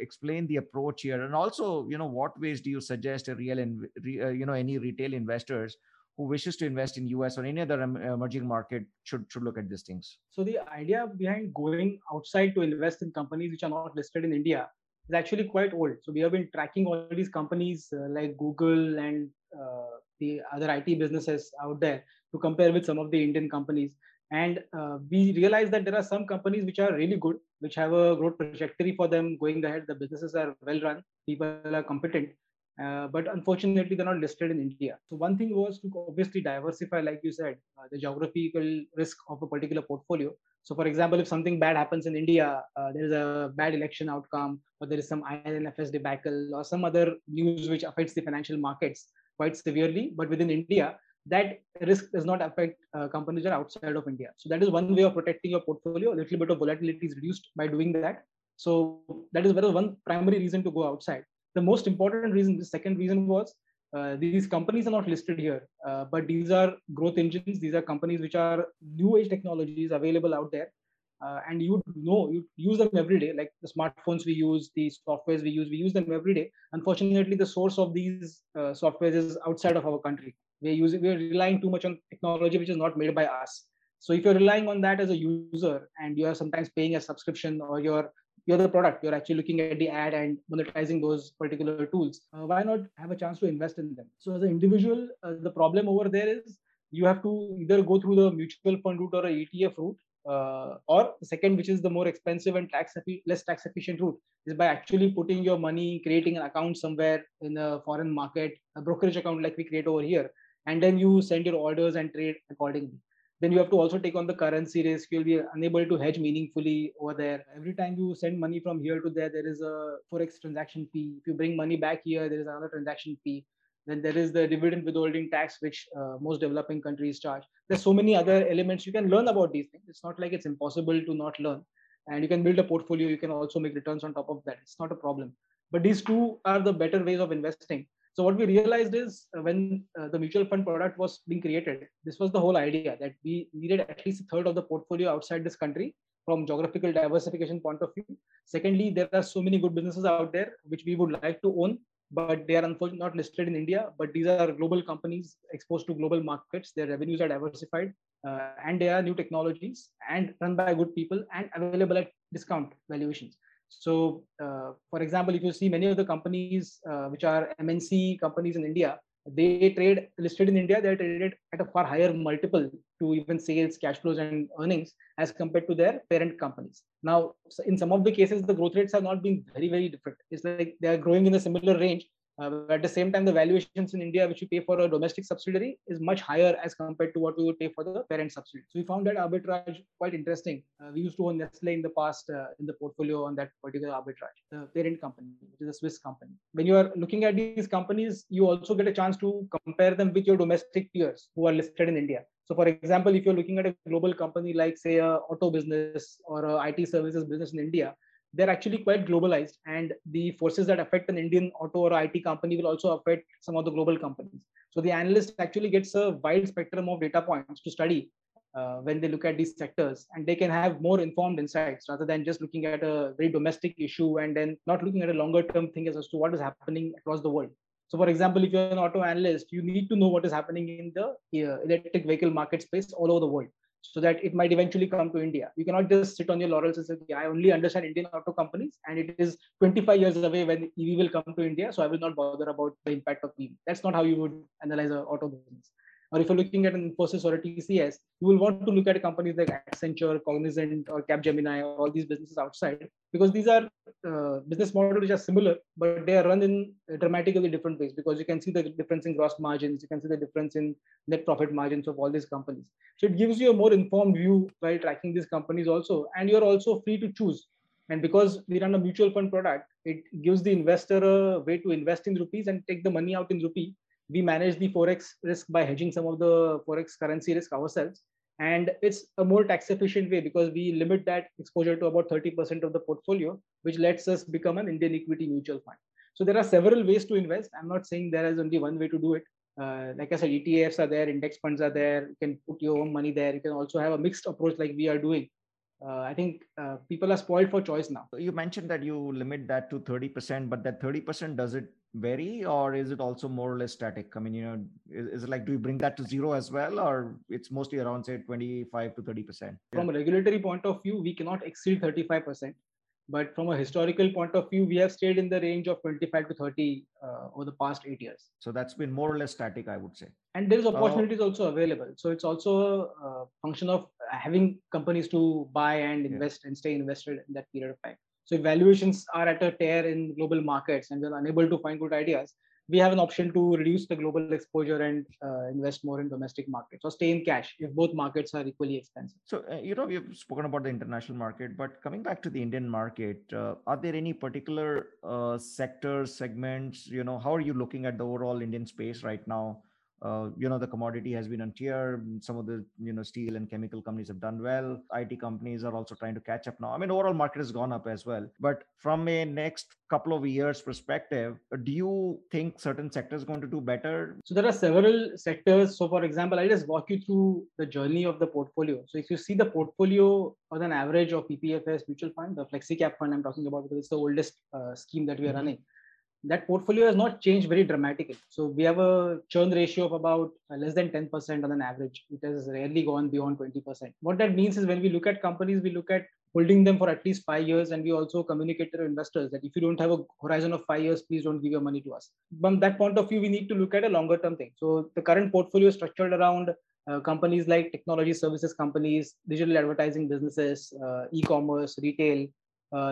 explain the approach here, and also, you know, what ways do you suggest a real, and uh, you know, any retail investors who wishes to invest in US or any other emerging market should should look at these things? So the idea behind going outside to invest in companies which are not listed in India is actually quite old. So we have been tracking all these companies uh, like Google and uh, the other IT businesses out there to compare with some of the Indian companies. And uh, we realize that there are some companies which are really good, which have a growth trajectory for them going ahead. The businesses are well run, people are competent, uh, but unfortunately they're not listed in India. So one thing was to obviously diversify, like you said, uh, the geographical risk of a particular portfolio. So, for example, if something bad happens in India, uh, there is a bad election outcome, or there is some IL&FS debacle, or some other news which affects the financial markets quite severely. But within India, that risk does not affect uh, companies that are outside of India. So that is one way of protecting your portfolio. A little bit of volatility is reduced by doing that. So that is one primary reason to go outside. The most important reason, the second reason was uh, these companies are not listed here, uh, but these are growth engines. These are companies which are new age technologies available out there. Uh, and you know you use them every day like the smartphones we use the softwares we use we use them every day unfortunately the source of these uh, softwares is outside of our country we're using we're relying too much on technology which is not made by us. So if you're relying on that as a user and you're sometimes paying a subscription or you're you're the product you're actually looking at the ad and monetizing those particular tools uh, why not have a chance to invest in them? So as an individual uh, the problem over there is you have to either go through the mutual fund route or a etf route uh, or the second which is the more expensive and tax less tax efficient route is by actually putting your money creating an account somewhere in a foreign market a brokerage account like we create over here and then you send your orders and trade accordingly. Then you have to also take on the currency risk. You'll be unable to hedge meaningfully over there. Every time you send money from here to there there is a forex transaction fee. If you bring money back here there is another transaction fee. Then there is the dividend withholding tax which uh, most developing countries charge. There's so many other elements. You can learn about these things. It's not like it's impossible to not learn. And you can build a portfolio. You can also make returns on top of that. It's not a problem. But these two are the better ways of investing So what we realized is uh, when uh, the mutual fund product was being created, this was the whole idea that we needed at least a third of the portfolio outside this country from geographical diversification point of view. Secondly, there are so many good businesses out there which we would like to own, but they are unfortunately not listed in India. But these are global companies exposed to global markets. Their revenues are diversified, uh, and they are new technologies and run by good people and available at discount valuations. So, uh, for example, if you see many of the companies uh, which are MNC companies in India, they trade listed in India, they're traded at a far higher multiple to even sales, cash flows, and earnings as compared to their parent companies. Now, in some of the cases, the growth rates have not been very, very different. It's like they are growing in a similar range, uh, at the same time, the valuations in India, which we pay for a domestic subsidiary, is much higher as compared to what we would pay for the parent subsidiary. So we found that arbitrage quite interesting. Uh, we used to own Nestle in the past uh, in the portfolio on that particular arbitrage, the parent company, which is a Swiss company. When you are looking at these companies, you also get a chance to compare them with your domestic peers who are listed in India. So, for example, if you're looking at a global company like, say, a auto business or a IT services business in India, they're actually quite globalized and the forces that affect an indian auto or it company will also affect some of the global companies. So the analyst actually gets a wide spectrum of data points to study uh, when they look at these sectors and they can have more informed insights rather than just looking at a very domestic issue and then not looking at a longer term thing as to what is happening across the world. So for example if you're an auto analyst you need to know what is happening in the uh, electric vehicle market space all over the world so that it might eventually come to India. You cannot just sit on your laurels and say, I only understand Indian auto companies and it is 25 years away when EV will come to India. So I will not bother about the impact of EV. That's not how you would analyze an auto business. Or if you're looking at an Infosys or a TCS, you will want to look at companies like Accenture, Cognizant, or Capgemini, or all these businesses outside, because these are uh, business models which are similar, but they are run in dramatically different ways. Because you can see the difference in gross margins, you can see the difference in net profit margins of all these companies. So it gives you a more informed view while tracking these companies also, and you're also free to choose. And because we run a mutual fund product, it gives the investor a way to invest in rupees and take the money out in rupee we manage the forex risk by hedging some of the forex currency risk ourselves. And it's a more tax efficient way because we limit that exposure to about 30% of the portfolio which lets us become an indian equity mutual fund. So there are several ways to invest. I'm not saying there is only one way to do it. Uh, like i said etfs are there index funds are there. You can put your own money there. You can also have a mixed approach like we are doing. Uh, I think uh, people are spoiled for choice now. You mentioned that you limit that to 30%, but that 30% does it vary or is it also more or less static? I mean, you know, is, is, it like, do you bring that to zero as well, or it's mostly around, say, 25 to 30%? From a regulatory point of view, we cannot exceed 35%. But from a historical point of view, we have stayed in the range of 25 to 30 uh, over the past eight years. So that's been more or less static, I would say. And there's opportunities uh, also available. So it's also a function of having companies to buy and invest yeah. and stay invested in that period of time. So if valuations are at a tear in global markets and we're unable to find good ideas, we have an option to reduce the global exposure and uh, invest more in domestic markets or stay in cash if both markets are equally expensive. So, uh, you know, we've spoken about the international market, but coming back to the Indian market, uh, are there any particular uh, sectors, segments, you know, how are you looking at the overall Indian space right now? Uh, you know the commodity has been on tier some of the you know steel and chemical companies have done well. It companies are also trying to catch up now. I mean overall market has gone up as well. But from a next couple of years perspective do you think certain sectors going to do better? So there are several sectors. So for example i'll just walk you through the journey of the portfolio. So if you see the portfolio on an average of PPFAS mutual fund the flexi cap fund i'm talking about because it's the oldest uh, scheme that we are mm-hmm. running that portfolio has not changed very dramatically. So we have a churn ratio of about uh, less than 10% on an average. It has rarely gone beyond 20%. What that means is when we look at companies, we look at holding them for at least five years. And we also communicate to investors that if you don't have a horizon of five years, please don't give your money to us. From that point of view, we need to look at a longer term thing. So the current portfolio is structured around uh, companies like technology services companies, digital advertising businesses, uh, e-commerce, retail, uh,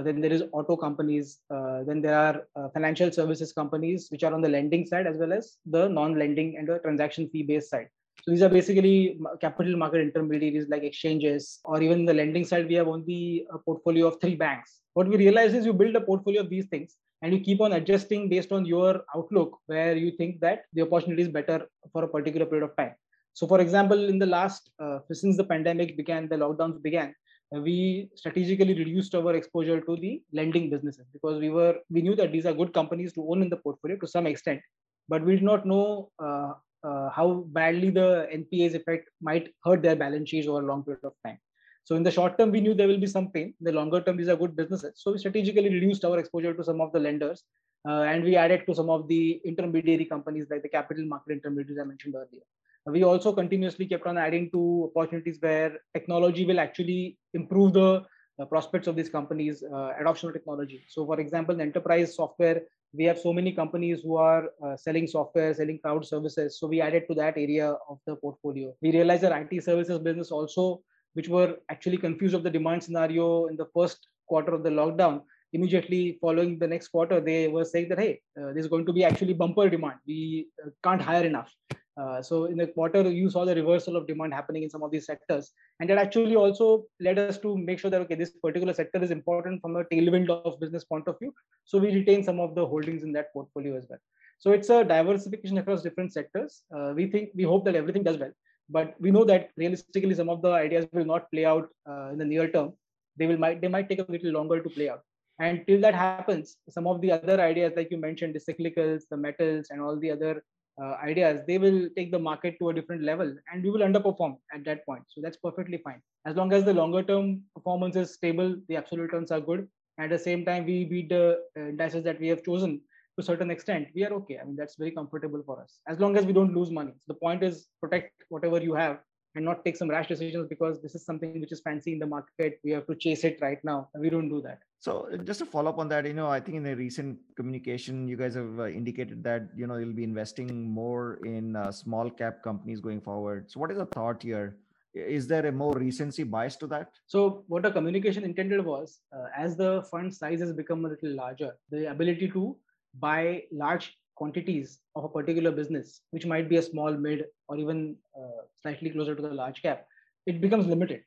then there is auto companies. Uh, then there are uh, financial services companies, which are on the lending side as well as the non-lending and the transaction fee-based side. So these are basically capital market intermediaries like exchanges, or even the lending side. We have only a portfolio of three banks. What we realize is you build a portfolio of these things, and you keep on adjusting based on your outlook, where you think that the opportunity is better for a particular period of time. So, for example, in the last uh, since the pandemic began, the lockdowns began, we strategically reduced our exposure to the lending businesses because we were we knew that these are good companies to own in the portfolio to some extent but we did not know uh, uh, how badly the NPAs effect might hurt their balance sheets over a long period of time. So in the short term, we knew there will be some pain. In the longer term, these are good businesses. So we strategically reduced our exposure to some of the lenders, uh, and we added to some of the intermediary companies like the capital market intermediaries I mentioned earlier. We also continuously kept on adding to opportunities where technology will actually improve the uh, prospects of these companies, uh, adoption of technology. So, for example, in enterprise software, we have so many companies who are uh, selling software, selling cloud services. So we added to that area of the portfolio. We realized that IT services business also, which were actually confused of the demand scenario in the first quarter of the lockdown, immediately following the next quarter, they were saying that, hey, uh, there's going to be actually bumper demand. We uh, can't hire enough. Uh, so in the quarter, you saw the reversal of demand happening in some of these sectors, and that actually also led us to make sure that okay, this particular sector is important from a tailwind of business point of view. So we retain some of the holdings in that portfolio as well. So it's a diversification across different sectors. Uh, we think we hope that everything does well, but we know that realistically some of the ideas will not play out uh, in the near term. They will might they might take a little longer to play out. And till that happens, some of the other ideas, like you mentioned, the cyclicals, the metals, and all the other uh, ideas, they will take the market to a different level and we will underperform at that point. So that's perfectly fine. As long as the longer term performance is stable, the absolute returns are good. At the same time, we beat the uh, indices that we have chosen to a certain extent. We are okay. I mean, that's very comfortable for us. As long as we don't lose money. So the point is protect whatever you have and not take some rash decisions because this is something which is fancy in the market. We have to chase it right now. We don't do that. So just to follow up on that, you know, I think in the recent communication, you guys have uh, indicated that you know you'll be investing more in uh, small cap companies going forward. So what is the thought here? Is there a more recency bias to that? So what the communication intended was, uh, as the fund size has become a little larger, the ability to buy large quantities of a particular business, which might be a small, mid, or even uh, slightly closer to the large cap, it becomes limited.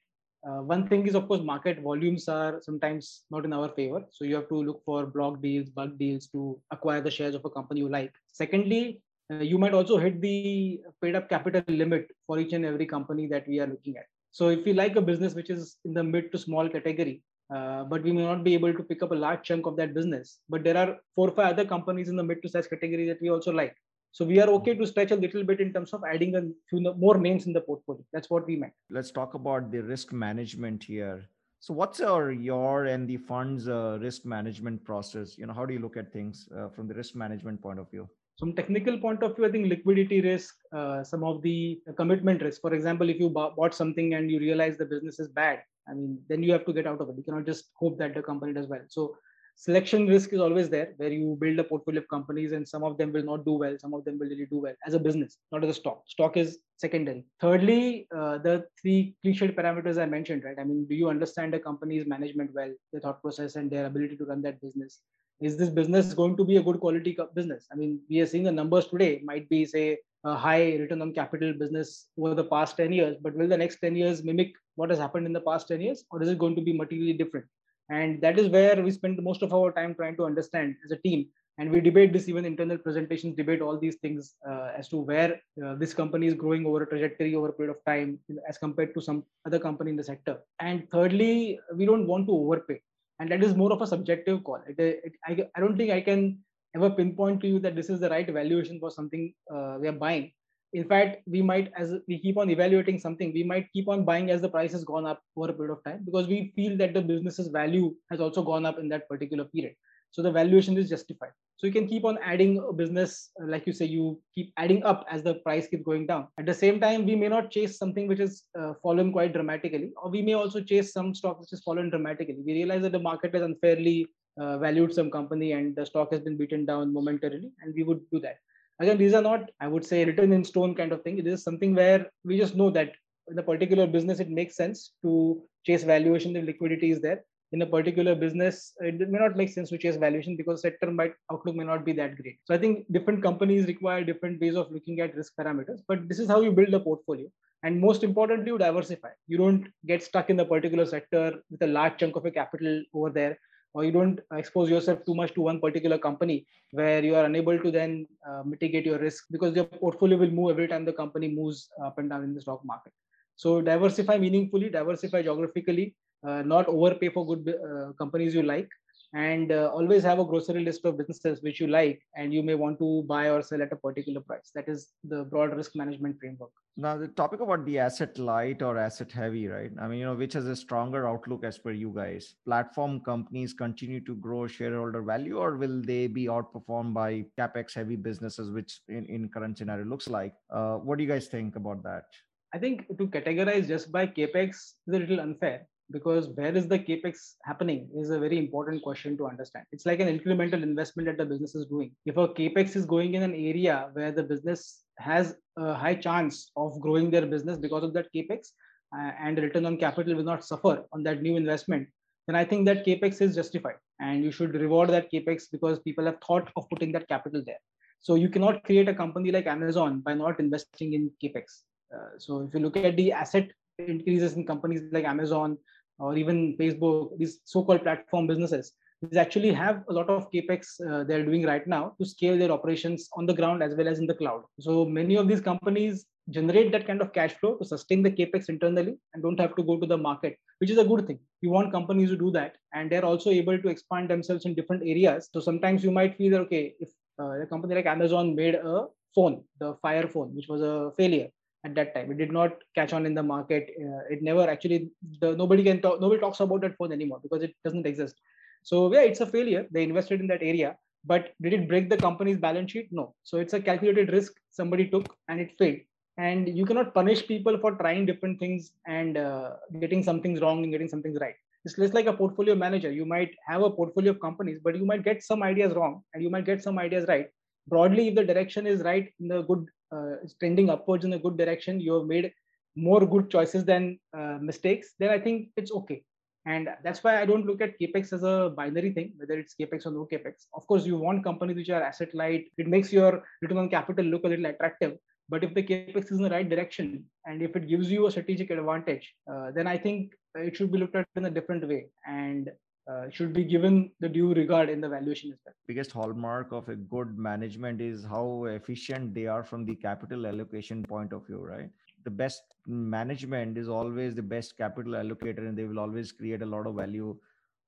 Uh, one thing is, of course, market volumes are sometimes not in our favor. So you have to look for block deals, bulk deals to acquire the shares of a company you like. Secondly, uh, you might also hit the paid up capital limit for each and every company that we are looking at. So if you like a business which is in the mid to small category, uh, but we may not be able to pick up a large chunk of that business. But there are four or five other companies in the mid to size category that we also like. So we are okay to stretch a little bit in terms of adding a few more names in the portfolio. That's what we meant. Let's talk about the risk management here. So what's your your and the fund's uh, risk management process? You know, how do you look at things uh, from the risk management point of view? From technical point of view, I think liquidity risk, uh, some of the commitment risk. For example, if you bought something and you realize the business is bad, I mean, then you have to get out of it. You cannot just hope that the company does well. So selection risk is always there where you build a portfolio of companies and some of them will not do well some of them will really do well as a business not as a stock. Stock is secondary. Thirdly uh, the three cliched parameters i mentioned right? I mean do you understand a company's management well their thought process and their ability to run that business? Is this business going to be a good quality business? I mean we are seeing the numbers today. Might be say a high return on capital business over the past 10 years but will the next 10 years mimic what has happened in the past 10 years or is it going to be materially different? And that is where we spend most of our time trying to understand as a team and we debate this even internal presentations debate all these things uh, as to where uh, this company is growing over a trajectory over a period of time as compared to some other company in the sector. And thirdly we don't want to overpay. And that is more of a subjective call. It, it, I, I don't think i can ever pinpoint to you that this is the right valuation for something uh, we are buying? In fact we might as we keep on evaluating something we might keep on buying as the price has gone up over a period of time because we feel that the business's value has also gone up in that particular period. So the valuation is justified. So you can keep on adding a business uh, like you say you keep adding up as the price keeps going down. At the same time we may not chase something which is uh, fallen quite dramatically or we may also chase some stock which has fallen dramatically. We realize that the market has unfairly uh, valued some company and the stock has been beaten down momentarily and we would do that. Again these are not i would say written in stone kind of thing. It is something where we just know that in a particular business it makes sense to chase valuation if liquidity is there. In a particular business it may not make sense to chase valuation because sector might outlook may not be that great. So i think different companies require different ways of looking at risk parameters but this is how you build a portfolio. And most importantly you diversify. You don't get stuck in the particular sector with a large chunk of your capital over there or you don't expose yourself too much to one particular company where you are unable to then uh, mitigate your risk because your portfolio will move every time the company moves up and down in the stock market. So diversify meaningfully diversify geographically uh, not overpay for good uh, companies you like and uh, always have a grocery list of businesses which you like and you may want to buy or sell at a particular price. That is the broad risk management framework. Now the topic about the asset light or asset heavy right? I mean you know which has a stronger outlook as per you guys? Platform companies continue to grow shareholder value or will they be outperformed by capex heavy businesses which in, in current scenario looks like? Uh, what do you guys think about that? I think to categorize just by capex is a little unfair because where is the capex happening is a very important question to understand. It's like an incremental investment that the business is doing. If a capex is going in an area where the business has a high chance of growing their business because of that capex uh, and return on capital will not suffer on that new investment then i think that capex is justified. And you should reward that capex because people have thought of putting that capital there. So you cannot create a company like amazon by not investing in capex. Uh, so if you look at the asset increases in companies like amazon or even Facebook, these so-called platform businesses, these actually have a lot of capex uh, they're doing right now to scale their operations on the ground as well as in the cloud. So many of these companies generate that kind of cash flow to sustain the capex internally and don't have to go to the market, which is a good thing. You want companies to do that, and they're also able to expand themselves in different areas. So sometimes you might feel that okay, if uh, a company like Amazon made a phone, the Fire phone, which was a failure, at that time. It did not catch on in the market. Uh, it never actually the nobody can talk nobody talks about that phone anymore because it doesn't exist. So yeah, it's a failure. They invested in that area, but did it break the company's balance sheet? No. So it's a calculated risk somebody took and it failed. And you cannot punish people for trying different things and uh, getting some things wrong and getting some things right. It's less like a portfolio manager. You might have a portfolio of companies, but you might get some ideas wrong and you might get some ideas right. Broadly, if the direction is right in the good uh, is trending upwards in a good direction, you have made more good choices than uh, mistakes, then I think it's okay. And that's why I don't look at capex as a binary thing, whether it's capex or no capex. Of course, you want companies which are asset light. It makes your return on capital look a little attractive. But if the capex is in the right direction and if it gives you a strategic advantage, uh, then I think it should be looked at in a different way. And uh, should be given the due regard in the valuation as well. Biggest hallmark of a good management is how efficient they are from the capital allocation point of view, right? The best management is always the best capital allocator, and they will always create a lot of value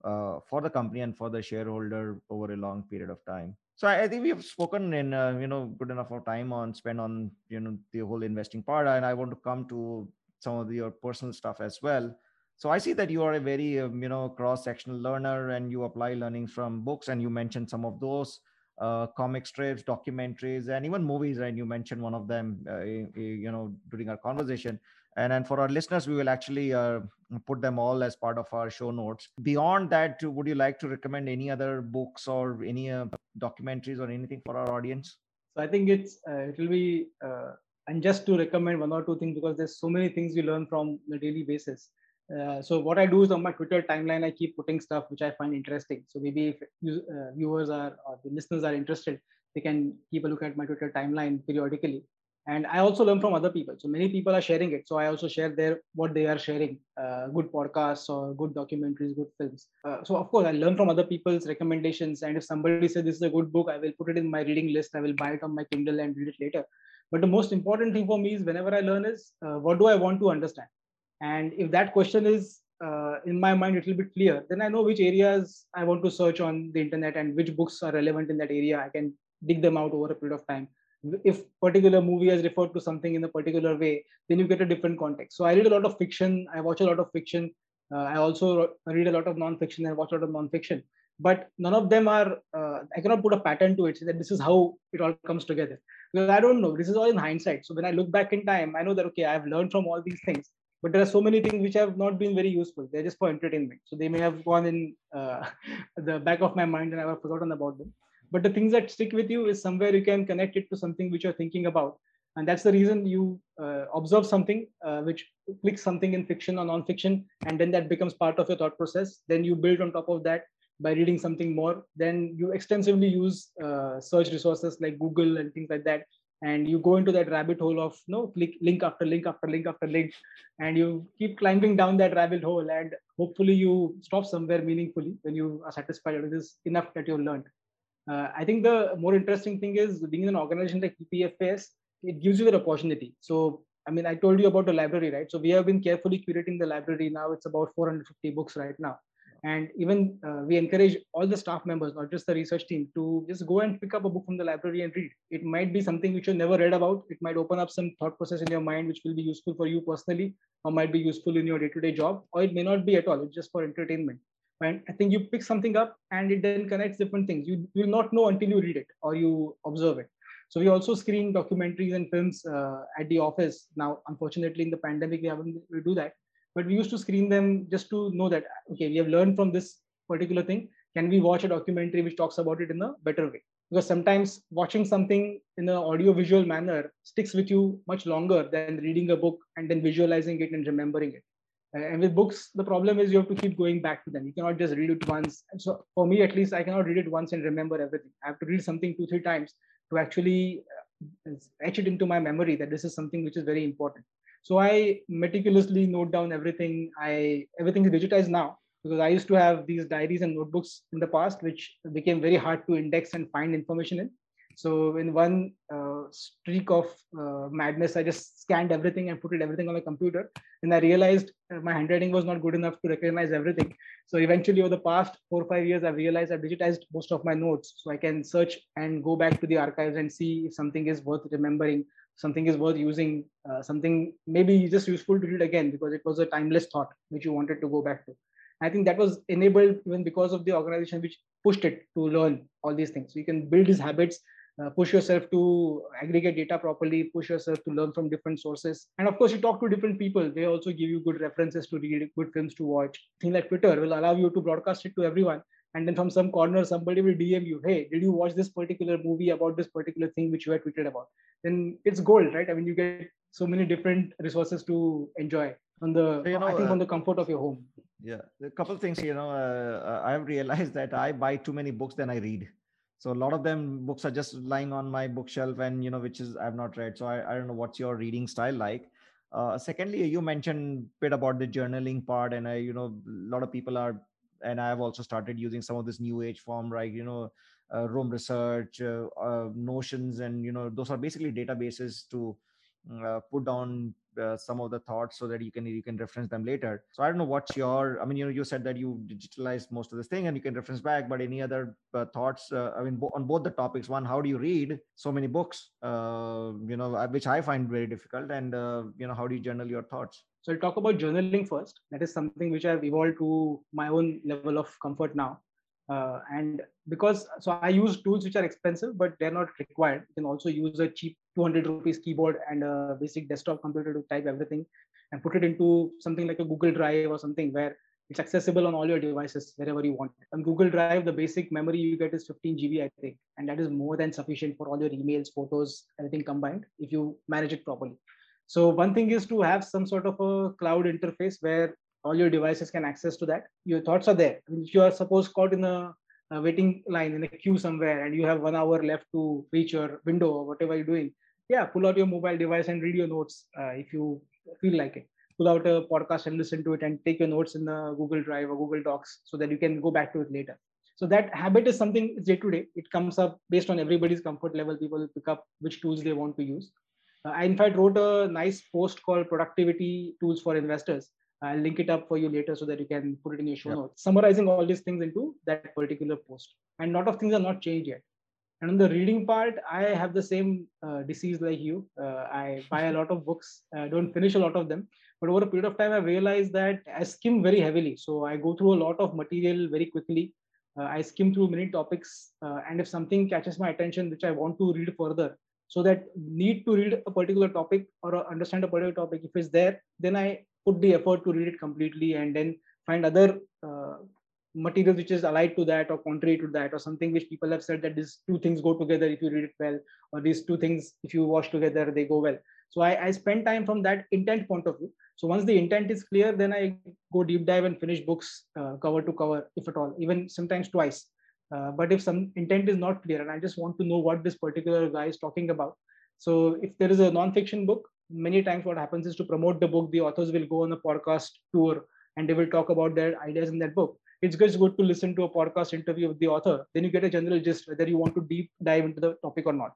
uh, for the company and for the shareholder over a long period of time. So I, think we have spoken in uh, you know good enough of time on spend on you know the whole investing part, and I want to come to some of your personal stuff as well so i see that you are a very um, you know cross sectional learner and you apply learnings from books and you mentioned some of those uh, comic strips documentaries and even movies and you mentioned one of them uh, you know during our conversation. And then for our listeners we will actually uh, put them all as part of our show notes. Beyond that would you like to recommend any other books or any uh, documentaries or anything for our audience? So i think it's uh, it will be uh, just to recommend one or two things because there's so many things you learn from the daily basis uh, so what I do is on my Twitter timeline, I keep putting stuff which I find interesting. So maybe if uh, viewers are or the listeners are interested, they can keep a look at my Twitter timeline periodically. And I also learn from other people. So many people are sharing it. So I also share their what they are sharing, uh, good podcasts or good documentaries, good films. Uh, so of course I learn from other people's recommendations. And if somebody says this is a good book, I will put it in my reading list. I will buy it on my Kindle and read it later. But the most important thing for me is whenever I learn is uh, what do I want to understand and if that question is uh, in my mind a little bit clear, then I know which areas I want to search on the internet and which books are relevant in that area. I can dig them out over a period of time. If particular movie has referred to something in a particular way, then you get a different context. So I read a lot of fiction. I watch a lot of fiction. Uh, I also read a lot of non-fiction and watch a lot of non-fiction. But none of them are. Uh, I cannot put a pattern to it. That this is how it all comes together. Because I don't know. This is all in hindsight. So when I look back in time, I know that okay, I've learned from all these things but there are so many things which have not been very useful. They're just for entertainment. So they may have gone in uh, *laughs* the back of my mind and i've forgotten about them. But the things that stick with you is somewhere you can connect it to something which you're thinking about. And that's the reason you uh, observe something uh, which clicks something in fiction or non-fiction and then that becomes part of your thought process. Then you build on top of that by reading something more. Then you extensively use uh, search resources like google and things like that and you go into that rabbit hole of you no know, click link after link after link after link and you keep climbing down that rabbit hole and hopefully you stop somewhere meaningfully when you are satisfied with this enough that you've learned. Uh, i think the more interesting thing is being in an organization like PPFAS it gives you that opportunity. So i mean i told you about the library right? So we have been carefully curating the library. Now it's about 450 books right now and even uh, we encourage all the staff members not just the research team to just go and pick up a book from the library and read. It might be something which you never read about. It might open up some thought process in your mind which will be useful for you personally or might be useful in your day-to-day job or it may not be at all. It's just for entertainment. And i think you pick something up and it then connects different things. You will not know until you read it or you observe it. So we also screen documentaries and films uh, at the office. Now unfortunately in the pandemic we haven't to do that but we used to screen them just to know that okay we have learned from this particular thing. Can we watch a documentary which talks about it in a better way? Because sometimes watching something in an audio visual manner sticks with you much longer than reading a book and then visualizing it and remembering it. And with books the problem is you have to keep going back to them. You cannot just read it once. So for me at least i cannot read it once and remember everything. I have to read something two three times to actually uh, etch it into my memory that this is something which is very important so I meticulously note down everything. I everything is digitized now because I used to have these diaries and notebooks in the past, which became very hard to index and find information in. So in one uh, streak of uh, madness, I just scanned everything and put it everything on the computer. And I realized my handwriting was not good enough to recognize everything. So eventually, over the past four or five years, I realized I've digitized most of my notes, so I can search and go back to the archives and see if something is worth remembering something is worth using, uh, something maybe just useful to read again because it was a timeless thought which you wanted to go back to. I think that was enabled even because of the organization which pushed it to learn all these things. So you can build these habits, uh, push yourself to aggregate data properly, push yourself to learn from different sources. And of course, you talk to different people. They also give you good references to read, good films to watch. Thing like Twitter will allow you to broadcast it to everyone and then from some corner somebody will dm you hey did you watch this particular movie about this particular thing which you had tweeted about? Then it's gold right? I mean you get so many different resources to enjoy on the you know, i think uh, on the comfort of your home. Yeah a couple of things you know uh, uh, i've realized that i buy too many books than i read. So a lot of them books are just lying on my bookshelf and you know which is i've not read. So i, I don't know what's your reading style like. Uh, secondly you mentioned a bit about the journaling part and i you know a lot of people are and I've also started using some of this new age form, right? You know, uh, Research, uh, uh, Notions, and you know, those are basically databases to uh, put down uh, some of the thoughts so that you can you can reference them later. So I don't know what's your. I mean, you know, you said that you digitalized most of this thing and you can reference back, but any other uh, thoughts? I mean, bo- on both the topics. One, how do you read so many books? you know, which I find very difficult, and you know, how do you journal your thoughts? So I'll talk about journaling first. That is something which I've evolved to my own level of comfort now. Uh, and because so I use tools which are expensive, but they're not required. You can also use a cheap 200 rupees keyboard and a basic desktop computer to type everything and put it into something like a Google Drive or something where it's accessible on all your devices wherever you want. On Google Drive, the basic memory you get is 15 GB, I think, and that is more than sufficient for all your emails, photos, everything combined if you manage it properly. So one thing is to have some sort of a cloud interface where all your devices can access to that. Your thoughts are there. If you are suppose caught in a, a waiting line in a queue somewhere and you have one hour left to reach your window or whatever you're doing, yeah, pull out your mobile device and read your notes uh, if you feel like it. Pull out a podcast and listen to it and take your notes in the Google Drive or Google Docs so that you can go back to it later. So that habit is something day to day. It comes up based on everybody's comfort level. People pick up which tools they want to use. I, in fact, wrote a nice post called Productivity Tools for Investors. I'll link it up for you later so that you can put it in your show yep. notes, summarizing all these things into that particular post. And a lot of things are not changed yet. And on the reading part, I have the same uh, disease like you. Uh, I buy a lot of books, uh, don't finish a lot of them. But over a period of time, I realized that I skim very heavily. So I go through a lot of material very quickly. Uh, I skim through many topics. Uh, and if something catches my attention, which I want to read further, so that need to read a particular topic or understand a particular topic if it's there then i put the effort to read it completely and then find other uh, material which is allied to that or contrary to that or something which people have said that these two things go together if you read it well or these two things if you watch together they go well. So i, I spend time from that intent point of view. So once the intent is clear then i go deep dive and finish books uh, cover to cover if at all even sometimes twice. Uh, but if some intent is not clear and I just want to know what this particular guy is talking about. So if there is a non-fiction book, many times what happens is to promote the book, the authors will go on a podcast tour and they will talk about their ideas in that book. It's just good to listen to a podcast interview with the author. Then you get a general gist whether you want to deep dive into the topic or not.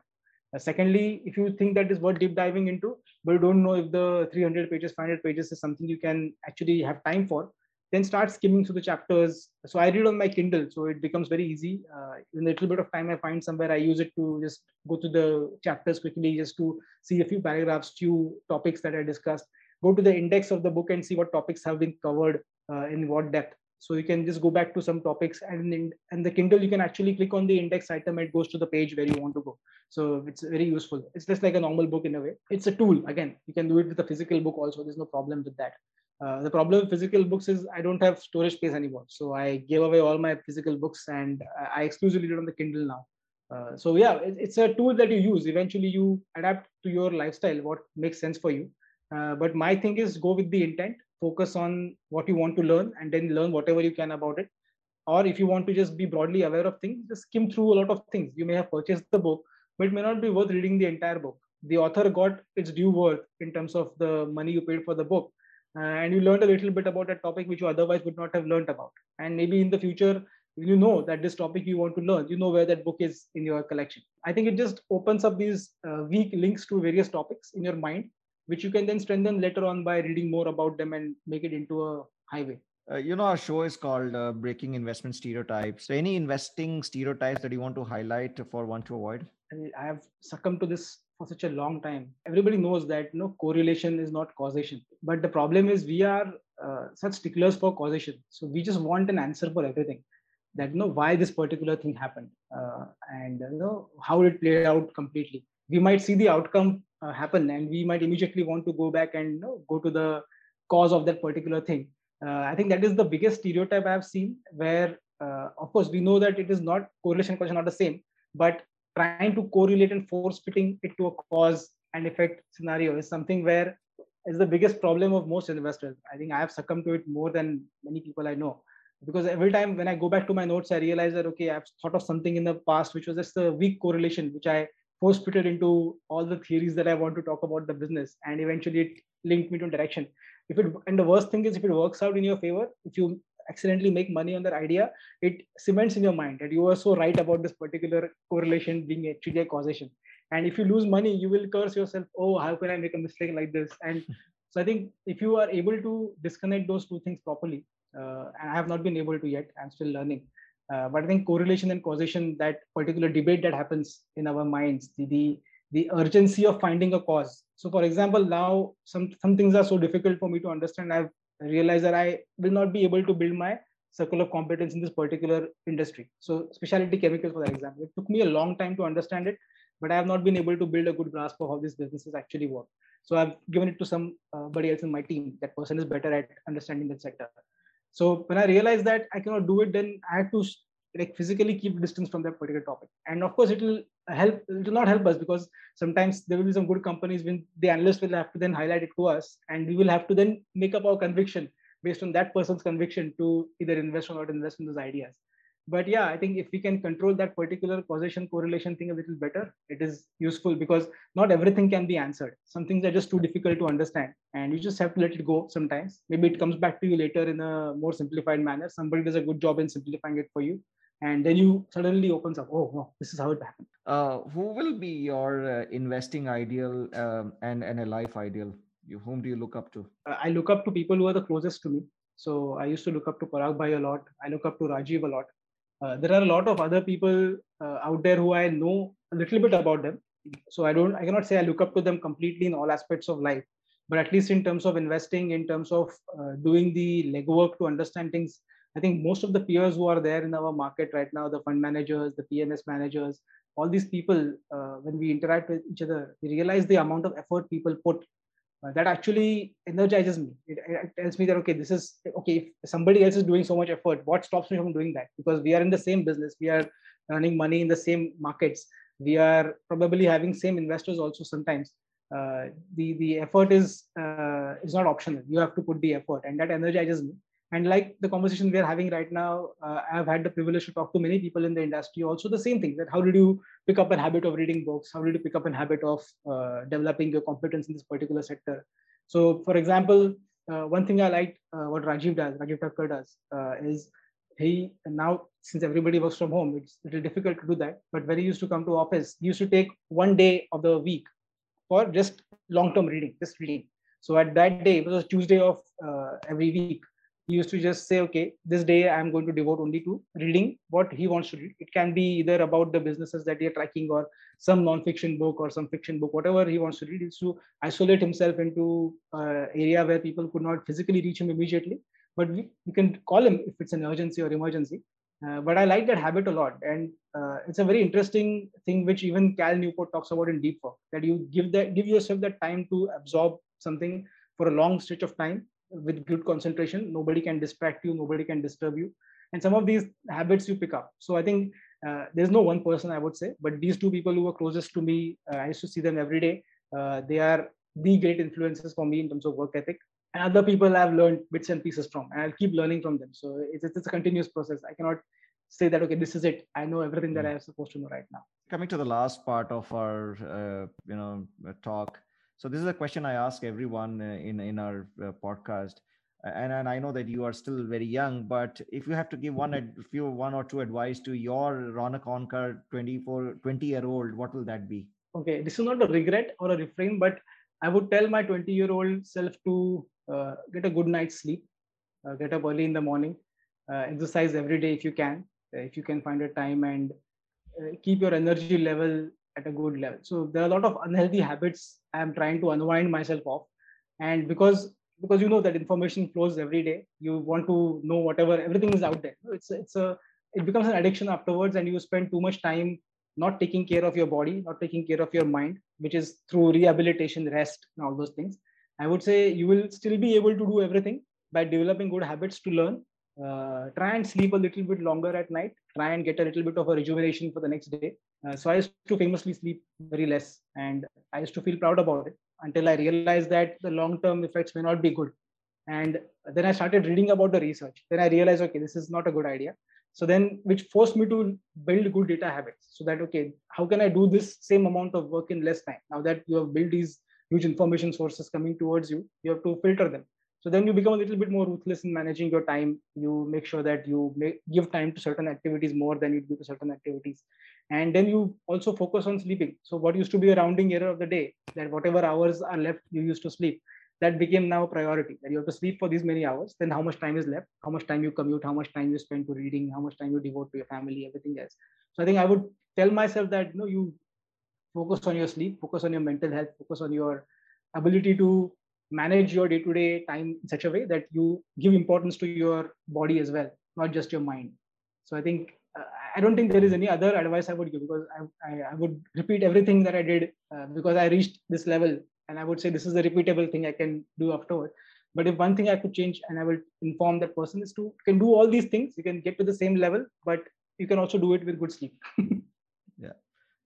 Uh, secondly, if you think that is worth deep diving into, but you don't know if the 300 pages, 500 pages is something you can actually have time for, then start skimming through the chapters. So I read on my Kindle, so it becomes very easy. Uh, in a little bit of time, I find somewhere I use it to just go to the chapters quickly, just to see a few paragraphs, few topics that I discussed. Go to the index of the book and see what topics have been covered uh, in what depth. So you can just go back to some topics, and in and the Kindle you can actually click on the index item. It goes to the page where you want to go. So it's very useful. It's just like a normal book in a way. It's a tool. Again, you can do it with a physical book also. There's no problem with that. Uh, the problem with physical books is I don't have storage space anymore. So I gave away all my physical books and I exclusively read on the Kindle now. Uh, so yeah, it, it's a tool that you use. Eventually, you adapt to your lifestyle, what makes sense for you. Uh, but my thing is go with the intent, focus on what you want to learn, and then learn whatever you can about it. Or if you want to just be broadly aware of things, just skim through a lot of things. You may have purchased the book, but it may not be worth reading the entire book. The author got its due worth in terms of the money you paid for the book and you learned a little bit about a topic which you otherwise would not have learned about. And maybe in the future you know that this topic you want to learn you know where that book is in your collection. I think it just opens up these uh, weak links to various topics in your mind which you can then strengthen later on by reading more about them and make it into a highway. Uh, you know our show is called uh, breaking investment stereotypes. So any investing stereotypes that you want to highlight for one to avoid? I have succumbed to this for such a long time everybody knows that you know correlation is not causation. But the problem is we are uh, such sticklers for causation. So we just want an answer for everything that you know why this particular thing happened uh, and you know how it played out completely. We might see the outcome uh, happen and we might immediately want to go back and you know, go to the cause of that particular thing. Uh, i think that is the biggest stereotype i have seen where uh, of course we know that it is not correlation causation not the same but trying to correlate and force fitting it to a cause and effect scenario is something where is the biggest problem of most investors. I think I have succumbed to it more than many people I know. Because every time when I go back to my notes, I realize that okay, I've thought of something in the past which was just a weak correlation, which I force fitted into all the theories that I want to talk about the business, and eventually it linked me to direction. If it and the worst thing is if it works out in your favor, if you accidentally make money on that idea, it cements in your mind that you are so right about this particular correlation being actually a causation. And if you lose money, you will curse yourself, oh, how can I make a mistake like this? And so I think if you are able to disconnect those two things properly, uh, and I have not been able to yet, I'm still learning. Uh, but I think correlation and causation, that particular debate that happens in our minds, the, the the urgency of finding a cause. So, for example, now some some things are so difficult for me to understand. I've realize that I will not be able to build my circle of competence in this particular industry. So specialty chemicals, for that example, it took me a long time to understand it, but I have not been able to build a good grasp of how these businesses actually work. So I've given it to somebody else in my team. That person is better at understanding that sector. So when I realized that I cannot do it, then I had to like physically keep distance from that particular topic. And of course it will help it will not help us because sometimes there will be some good companies when the analyst will have to then highlight it to us and we will have to then make up our conviction based on that person's conviction to either invest or not invest in those ideas. But yeah i think if we can control that particular causation correlation thing a little better it is useful because not everything can be answered. Some things are just too difficult to understand and you just have to let it go sometimes. Maybe it comes back to you later in a more simplified manner. Somebody does a good job in simplifying it for you and then you suddenly opens up oh no this is how it happened. Uh, who will be your uh, investing ideal um, and and a life ideal? You whom do you look up to? Uh, i look up to people who are the closest to me. So i used to look up to parag bhai a lot. I look up to Rajeev a lot. Uh, there are a lot of other people uh, out there who i know a little bit about them. So i don't i cannot say i look up to them completely in all aspects of life. But at least in terms of investing in terms of uh, doing the legwork to understand things I think most of the peers who are there in our market right now, the fund managers, the PMS managers, all these people, uh, when we interact with each other, we realize the amount of effort people put. Uh, that actually energizes me. It, it, tells me that okay, this is okay. If somebody else is doing so much effort, what stops me from doing that? Because we are in the same business, we are earning money in the same markets, we are probably having same investors also sometimes. Uh, the the effort is uh, is not optional. You have to put the effort, and that energizes me and like the conversation we are having right now uh, i've had the privilege to talk to many people in the industry also the same thing that how did you pick up a habit of reading books? How did you pick up a habit of uh, developing your competence in this particular sector? So for example uh, one thing i liked uh, what Rajeev does Rajeev Thakkar does uh, is he now since everybody works from home it's little difficult to do that but when he used to come to office he used to take one day of the week for just long term reading just reading. So at that day it was tuesday of uh, every week he used to just say okay this day i'm going to devote only to reading what he wants to read. It can be either about the businesses that you're tracking or some non-fiction book or some fiction book whatever he wants to read. Is to isolate himself into uh, area where people could not physically reach him immediately. But we, we can call him if it's an urgency or emergency. Uh, but i like that habit a lot. And uh, it's a very interesting thing which even cal newport talks about in deep work that you give that give yourself that time to absorb something for a long stretch of time with good concentration nobody can distract you nobody can disturb you. And some of these habits you pick up. So i think uh, there's no one person i would say but these two people who are closest to me uh, i used to see them every day. Uh, they are the great influences for me in terms of work ethic. And other people i've learned bits and pieces from and i'll keep learning from them. So it's, it's a continuous process. I cannot say that okay this is it. I know everything that hmm. i'm supposed to know right now. Coming to the last part of our uh, you know talk so this is a question I ask everyone uh, in in our uh, podcast, and and I know that you are still very young, but if you have to give one if you one or two advice to your Raunak Onkar 24 20 year old, what will that be? Okay, this is not a regret or a refrain, but I would tell my 20 year old self to uh, get a good night's sleep, uh, get up early in the morning, uh, exercise every day if you can, if you can find a time, and uh, keep your energy level at a good level. So there are a lot of unhealthy habits I'm trying to unwind myself of, and because because you know that information flows every day, you want to know whatever everything is out there. It's it's a it becomes an addiction afterwards, and you spend too much time not taking care of your body, not taking care of your mind, which is through rehabilitation, rest, and all those things. I would say you will still be able to do everything by developing good habits to learn. Uh, try and sleep a little bit longer at night. Try and get a little bit of a rejuvenation for the next day. Uh, so I used to famously sleep very less, and I used to feel proud about it until I realized that the long-term effects may not be good. And then I started reading about the research. Then I realized, okay, this is not a good idea. So then, which forced me to build good data habits. So that okay, how can I do this same amount of work in less time? Now that you have built these huge information sources coming towards you, you have to filter them so then you become a little bit more ruthless in managing your time. You make sure that you make, give time to certain activities more than you do to certain activities. And then you also focus on sleeping. So what used to be a rounding error of the day that whatever hours are left you used to sleep. That became now a priority that you have to sleep for these many hours. Then how much time is left? How much time you commute? How much time you spend to reading? How much time you devote to your family? Everything else. So i think i would tell myself that you know you focus on your sleep focus on your mental health focus on your ability to manage your day-to-day time in such a way that you give importance to your body as well not just your mind. So i think uh, i don't think there is any other advice i would give because i, I, I would repeat everything that i did uh, because i reached this level and i would say this is a repeatable thing i can do afterward. But if one thing i could change and i will inform that person is to you can do all these things you can get to the same level but you can also do it with good sleep *laughs*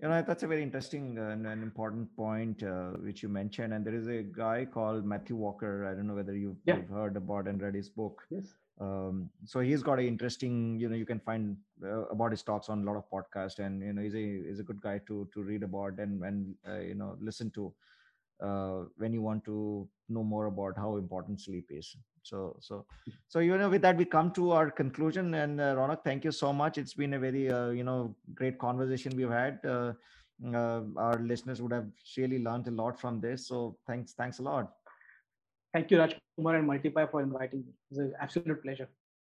You know, that's a very interesting uh, and, important point uh, which you mentioned. And there is a guy called Matthew Walker. I don't know whether you've, yeah. you've heard about and read his book. Yes. Um, so he's got an interesting, you know, you can find uh, about his talks on a lot of podcasts, and you know, he's a he's a good guy to to read about and and uh, you know listen to uh, when you want to know more about how important sleep is. So, so, so you know, with that, we come to our conclusion. And uh, Raunak, thank you so much. It's been a very uh, you know great conversation we've had. Uh, uh, our listeners would have really learned a lot from this. So, thanks, thanks a lot. Thank you, Rajkumar and Multiply, for inviting me. It's an absolute pleasure.